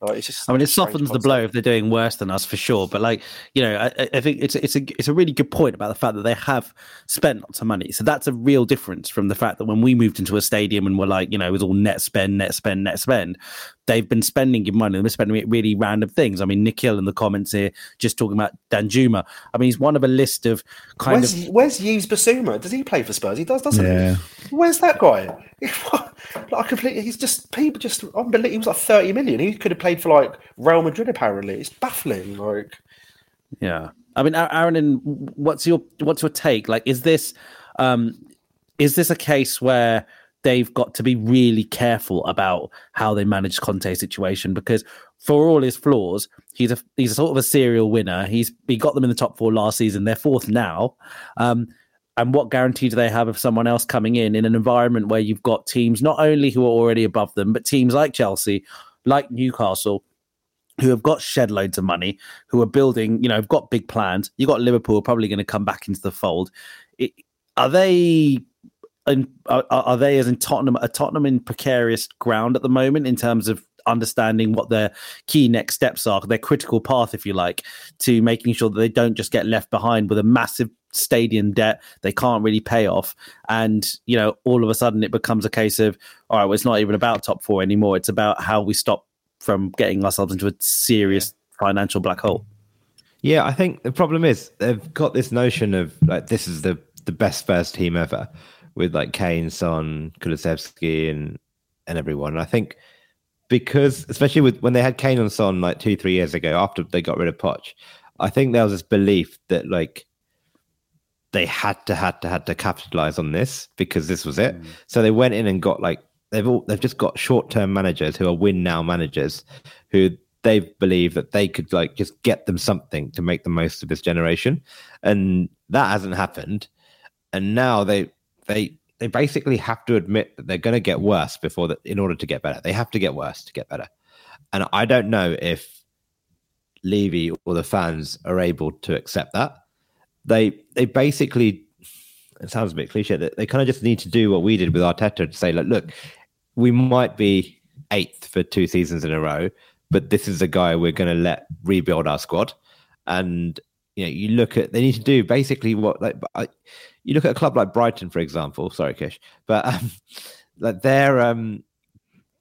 Like, it's just I mean, it softens the blow if they're doing worse than us for sure. But like, you know, I, I, think it's it's a it's a really good point about the fact that they have spent lots of money. So that's a real difference from the fact that when we moved into a stadium and we're like, you know, it was all net spend, net spend, net spend they've been spending your money. They've been spending it really random things. I mean, Nikhil in the comments here just talking about Danjuma. I mean, he's one of a list of kind where's, of. Where's Yves Bissouma? Does he play for Spurs? He does, doesn't yeah. he? Where's that guy? like completely, he's just people just unbelievable. He was like thirty million. He could have played for like Real Madrid. Apparently, it's baffling. Like, yeah. I mean, Aaron, and what's your what's your take? Like, is this um is this a case where they've got to be really careful about how they manage Conte's situation because for all his flaws, he's a he's a sort of a serial winner. He's he got them in the top four last season. They're fourth now. Um, and what guarantee do they have of someone else coming in in an environment where you've got teams not only who are already above them, but teams like Chelsea, like Newcastle, who have got shed loads of money, who are building, you know, have got big plans. You've got Liverpool probably going to come back into the fold. It, are they and are, are, they as in Tottenham? Are Tottenham in precarious ground at the moment in terms of understanding what their key next steps are, their critical path, if you like, to making sure that they don't just get left behind with a massive stadium debt they can't really pay off, and you know all of a sudden it becomes a case of all right, well, it's not even about top four anymore. It's about how we stop from getting ourselves into a serious financial black hole. Yeah, I think the problem is they've got this notion of like this is the the best first team ever with like Kane, Son, Kulusevski, and and everyone. And I think because especially with when they had Kane and Son like two three years ago after they got rid of Poch, I think there was this belief that like they had to had to had to capitalize on this because this was it. Mm. So they went in and got like they've all they've just got short term managers who are win now managers who they believe that they could like just get them something to make the most of this generation, and that hasn't happened. And now they they they basically have to admit that they're going to get worse before that in order to get better. They have to get worse to get better. And I don't know if Levy or the fans are able to accept that. They they basically it sounds a bit cliche that they kind of just need to do what we did with Arteta to say, like, look, we might be eighth for two seasons in a row, but this is a guy we're going to let rebuild our squad. And you know, you look at they need to do basically what like you look at a club like Brighton, for example. Sorry, Kish, but um, like they're um,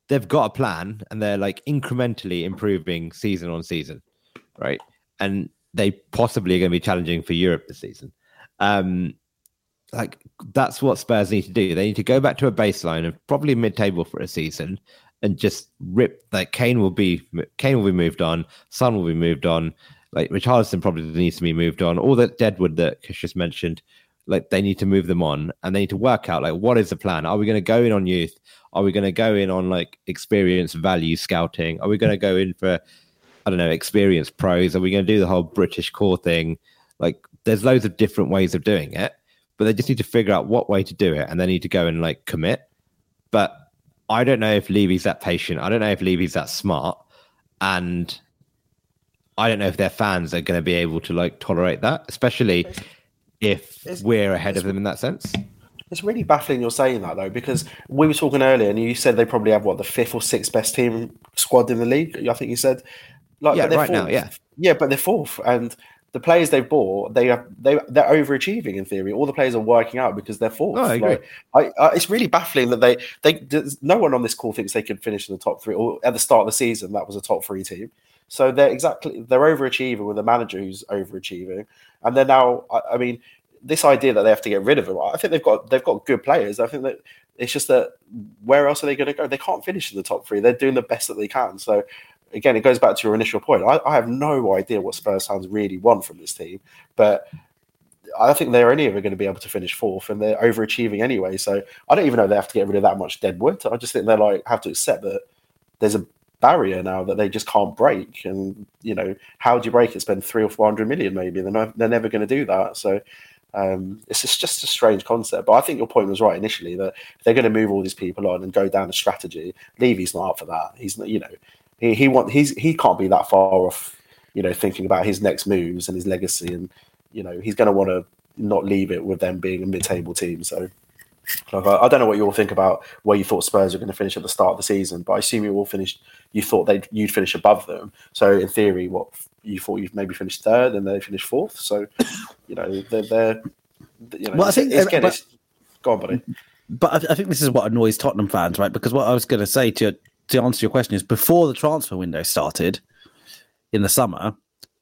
they've got a plan and they're like incrementally improving season on season, right? And they possibly are going to be challenging for Europe this season. Um, like that's what Spurs need to do. They need to go back to a baseline of probably mid-table for a season and just rip. Like Kane will be Kane will be moved on, Son will be moved on. Like Richarlison probably needs to be moved on. All that Deadwood that Kish just mentioned like they need to move them on and they need to work out like what is the plan are we going to go in on youth are we going to go in on like experience value scouting are we going to go in for I don't know, experience pros? Are we going to do the whole British core thing? Like, there's loads of different ways of doing it, but they just need to figure out what way to do it, and they need to go and like commit. But I don't know if Levy's that patient. I don't know if Levy's that smart, and I don't know if their fans are going to be able to like tolerate that, especially if it's, we're ahead of them in that sense. It's really baffling you're saying that though, because we were talking earlier, and you said they probably have what the fifth or sixth best team squad in the league. I think you said, like, yeah, right fourth. now, yeah, yeah, but they're fourth, and the players they've bought, they are they they're overachieving in theory. All the players are working out because they're fourth. Oh, I agree. Like, I, I, it's really baffling that they they no one on this call thinks they can finish in the top three. Or at the start of the season, that was a top three team. So they're exactly they're overachieving with a manager who's overachieving, and they're now. I, I mean, this idea that they have to get rid of him. I think they've got they've got good players. I think that it's just that where else are they going to go? They can't finish in the top three. They're doing the best that they can. So again, it goes back to your initial point. I, I have no idea what Spurs fans really want from this team, but I think they're only ever going to be able to finish fourth, and they're overachieving anyway. So I don't even know they have to get rid of that much dead wood. I just think they're like have to accept that there's a barrier now that they just can't break. And you know, how do you break it? Spend three or four hundred million, maybe. They're not, they're never going to do that. So um, it's just, just a strange concept. But I think your point was right initially that they're going to move all these people on and go down a strategy, Levy's not up for that. He's not, you know, he he want he's he can't be that far off, you know, thinking about his next moves and his legacy, and you know he's going to want to not leave it with them being a mid-table team. So. I don't know what you all think about where you thought Spurs were going to finish at the start of the season, but I assume you all finished. You thought they you'd finish above them. So in theory, what you thought you'd maybe finish third, and they finished fourth. So you know they're, they're you know. Well, I think it's, it's, but, go on, buddy. But I, I think this is what annoys Tottenham fans, right? Because what I was going to say to to answer your question is before the transfer window started in the summer,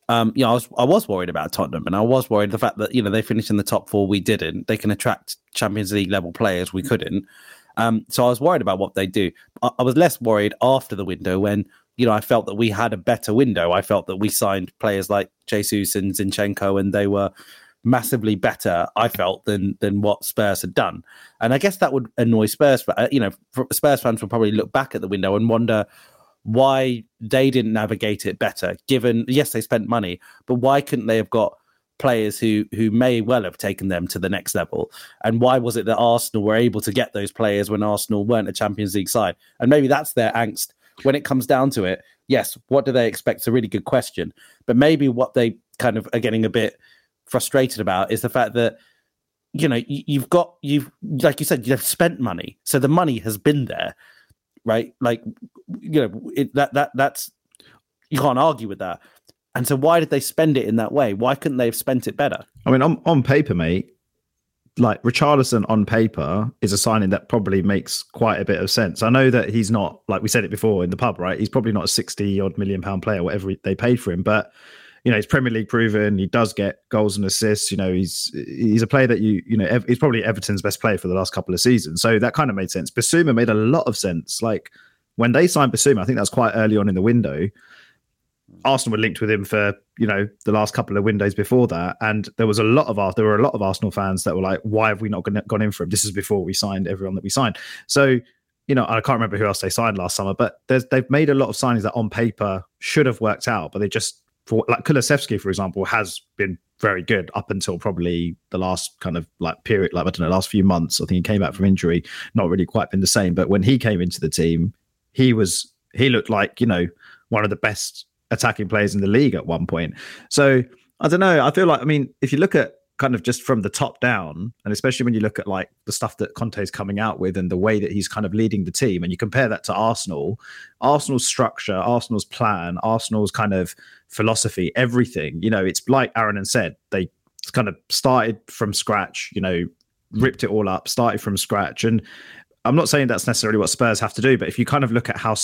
um, you know, I was I was worried about Tottenham, and I was worried the fact that you know they finished in the top four, we didn't. They can attract Champions League level players, we couldn't. Um, so I was worried about what they do. I, I, was less worried after the window when you know I felt that we had a better window. I felt that we signed players like Jesus and Zinchenko, and they were massively better, I felt, than than what Spurs had done. And I guess that would annoy Spurs. Uh, you know, Spurs fans will probably look back at the window and wonder why they didn't navigate it better. Given yes, they spent money, but why couldn't they have got players who who may well have taken them to the next level? And why was it that Arsenal were able to get those players when Arsenal weren't a Champions League side? And maybe that's their angst when it comes down to it. Yes, what do they expect? It's a really good question, but maybe what they kind of are getting a bit frustrated about is the fact that you know you've got you've like you said you've spent money so the money has been there right like you know it, that that that's you can't argue with that and so why did they spend it in that way why couldn't they have spent it better i mean on, on paper mate like Richarlison on paper is a signing that probably makes quite a bit of sense. I know that he's not like we said it before in the pub, right? He's probably not a sixty odd million pound player, whatever they paid for him, but you know, he's Premier League proven. He does get goals and assists. You know, he's he's a player that you you know he's probably Everton's best player for the last couple of seasons. So that kind of made sense. Bissouma made a lot of sense. Like when they signed Bissouma, I think that's quite early on in the window. Arsenal were linked with him for you know the last couple of windows before that, and there was a lot of there were a lot of Arsenal fans that were like, "Why have we not gone in for him?" This is before we signed everyone that we signed. So you know, I can't remember who else they signed last summer, but they've made a lot of signings that on paper should have worked out, but they just for like Kulusevski, for example, has been very good up until probably the last kind of like period, like I don't know, last few months. I think he came back from injury, not really quite been the same. But when he came into the team, he was he looked like you know one of the best attacking players in the league at one point. So I don't know. I feel like I mean, if you look at kind of just from the top down, and especially when you look at like the stuff that Conte is coming out with and the way that he's kind of leading the team, and you compare that to Arsenal, Arsenal's structure, Arsenal's plan, Arsenal's kind of philosophy, everything, you know, it's like Aaron and said, they kind of started from scratch, you know, ripped it all up, started from scratch. And I'm not saying that's necessarily what Spurs have to do, but if you kind of look at how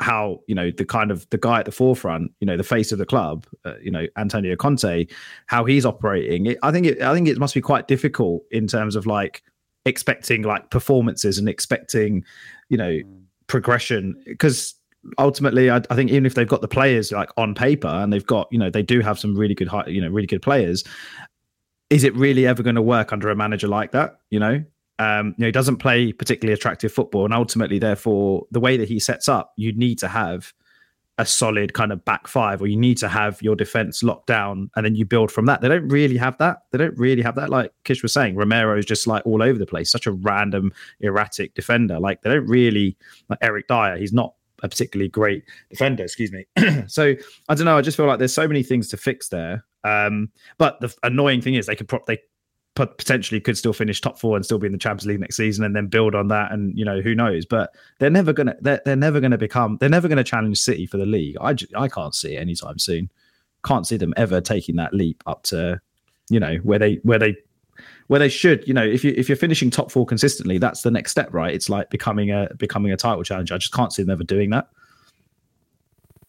how you know the kind of the guy at the forefront, you know, the face of the club, uh, you know, Antonio Conte, how he's operating. It, I think it, I think it must be quite difficult in terms of like expecting like performances and expecting, you know, progression because ultimately, I, I, think even if they've got the players like on paper and they've got, you know, they do have some really good, you know, really good players. Is it really ever going to work under a manager like that? You know, um, you know, he doesn't play particularly attractive football, and ultimately, therefore, the way that he sets up, you need to have a solid kind of back five, or you need to have your defense locked down, and then you build from that. They don't really have that. They don't really have that. Like Kish was saying, Romero is just like all over the place, such a random, erratic defender. Like they don't really like Eric Dier. He's not a particularly great defender. Excuse me. so I don't know. I just feel like there's so many things to fix there. Um, but the annoying thing is they could pro- they potentially could still finish top four and still be in the Champions League next season and then build on that and you know who knows? But they're never gonna they're, they're never gonna become they're never gonna challenge City for the league. I, I can't see it anytime soon. Can't see them ever taking that leap up to you know where they where they where they should. You know if you if you're finishing top four consistently that's the next step right? It's like becoming a becoming a title challenger. I just can't see them ever doing that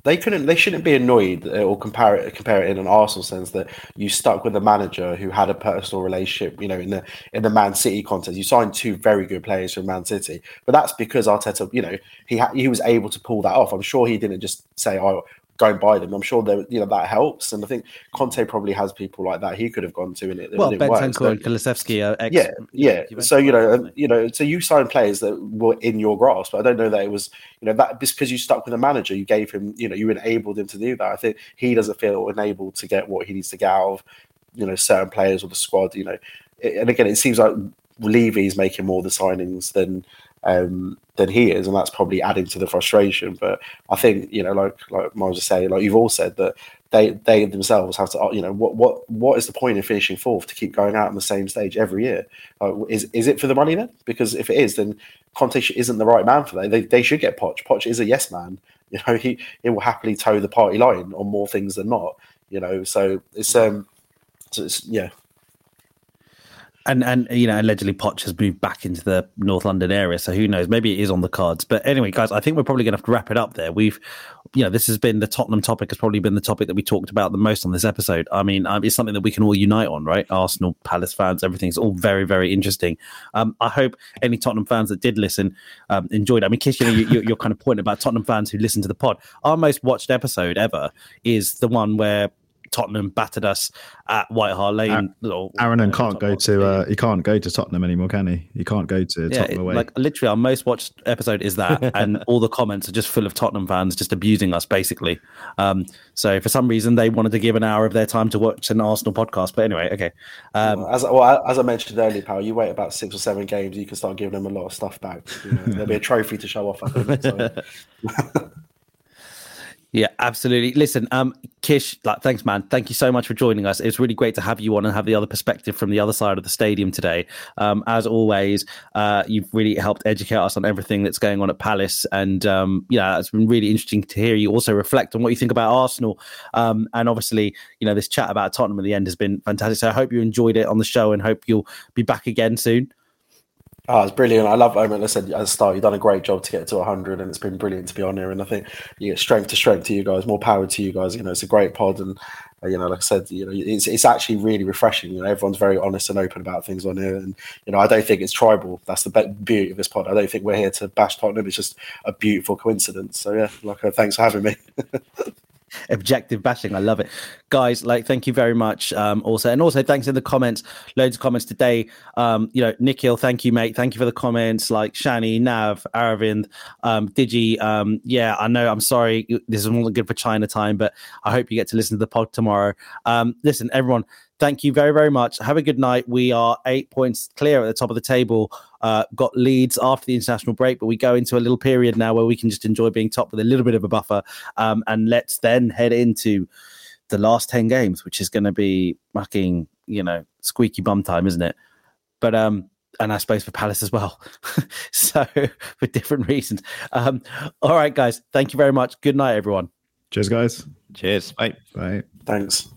they couldn't they shouldn't be annoyed or compare it compare it in an Arsenal sense that you stuck with a manager who had a personal relationship, you know, in the in the Man City context. You signed two very good players from Man City, but that's because Arteta, you know, he ha- he was able to pull that off. I'm sure he didn't just say, "Oh, go and buy them. I'm sure that you know that helps, and I think Conte probably has people like that he could have gone to, and it well, Bentancur and Kulusevski are ex- yeah, yeah. So you know, um, you know, so you signed players that were in your grasp. I don't know that it was you know that just because you stuck with a manager, you gave him, you know, you enabled him to do that. I think he doesn't feel enabled to get what he needs to get out of you know certain players or the squad. You know, and again, it seems like Levy's making more the signings than um, than he is, and that's probably adding to the frustration. But I think you know, like like Miles was saying, like you've all said that they they themselves have to, you know, what what what is the point in finishing fourth to keep going out on the same stage every year? Uh, is is it for the money then? Because if it is, then Conte isn't the right man for that. They they should get Poch. Poch is a yes man. You know, he he will happily toe the party line on more things than not. You know, so it's um, so it's yeah, and and you know allegedly Poch has moved back into the North London area, so who knows? Maybe it is on the cards. But anyway, guys, I think we're probably going to have to wrap it up there. We've, you know, this has been the Tottenham topic. Has probably been the topic that we talked about the most on this episode. I mean, um, it's something that we can all unite on, right? Arsenal, Palace fans, everything's all very very interesting. Um, I hope any Tottenham fans that did listen um, enjoyed. I mean, Kish, you know, you, you're kind of pointing about Tottenham fans who listen to the pod. Our most watched episode ever is the one where Tottenham battered us at White Hart Lane. Aaron, Aaron and can't go to uh, he can't go to Tottenham anymore, can he? He can't go to yeah, Tottenham away. Like literally, our most watched episode is that, and all the comments are just full of Tottenham fans just abusing us, basically. Um, so for some reason, they wanted to give an hour of their time to watch an Arsenal podcast. But anyway, okay. Um, well, as well, as I mentioned earlier, pal, you wait about six or seven games, you can start giving them a lot of stuff back. You know, there'll be a trophy to show off. I think. So. Yeah, absolutely. Listen, um, Kish, like, thanks, man. Thank you so much for joining us. It's really great to have you on and have the other perspective from the other side of the stadium today. Um, as always, uh, you've really helped educate us on everything that's going on at Palace, and um, yeah, it's been really interesting to hear you also reflect on what you think about Arsenal. Um, and obviously, you know, this chat about Tottenham at the end has been fantastic. So I hope you enjoyed it on the show, and hope you'll be back again soon. Oh, it's brilliant. I love, I I said at the start, you've done a great job to get to 100, and it's been brilliant to be on here. And I think you get strength to strength to you guys, more power to you guys. You know, it's a great pod. And, uh, you know, like I said, you know, it's, it's actually really refreshing. You know, everyone's very honest and open about things on here. And, you know, I don't think it's tribal. That's the beauty of this pod. I don't think we're here to bash Tottenham. It's just a beautiful coincidence. So, yeah, like, uh, thanks for having me. objective bashing. I love it, guys. Like, thank you very much. Um, also, and also thanks in the comments. Loads of comments today. Um, you know, Nikhil, thank you, mate. Thank you for the comments. Like Shani, Nav, Aravind, um, Digi. Um, yeah, I know. I'm sorry. This is not good for China time, but I hope you get to listen to the pod tomorrow. Um, listen, everyone thank you very, very much. Have a good night. We are eight points clear at the top of the table. Uh, got Leeds after the international break, but we go into a little period now where we can just enjoy being top with a little bit of a buffer. Um, and let's then head into the last 10 games, which is going to be fucking, you know, squeaky bum time, isn't it? But, um, and I suppose for Palace as well. so, for different reasons. Um, all right, guys. Thank you very much. Good night, everyone. Cheers, guys. Cheers. Bye. Bye. Thanks.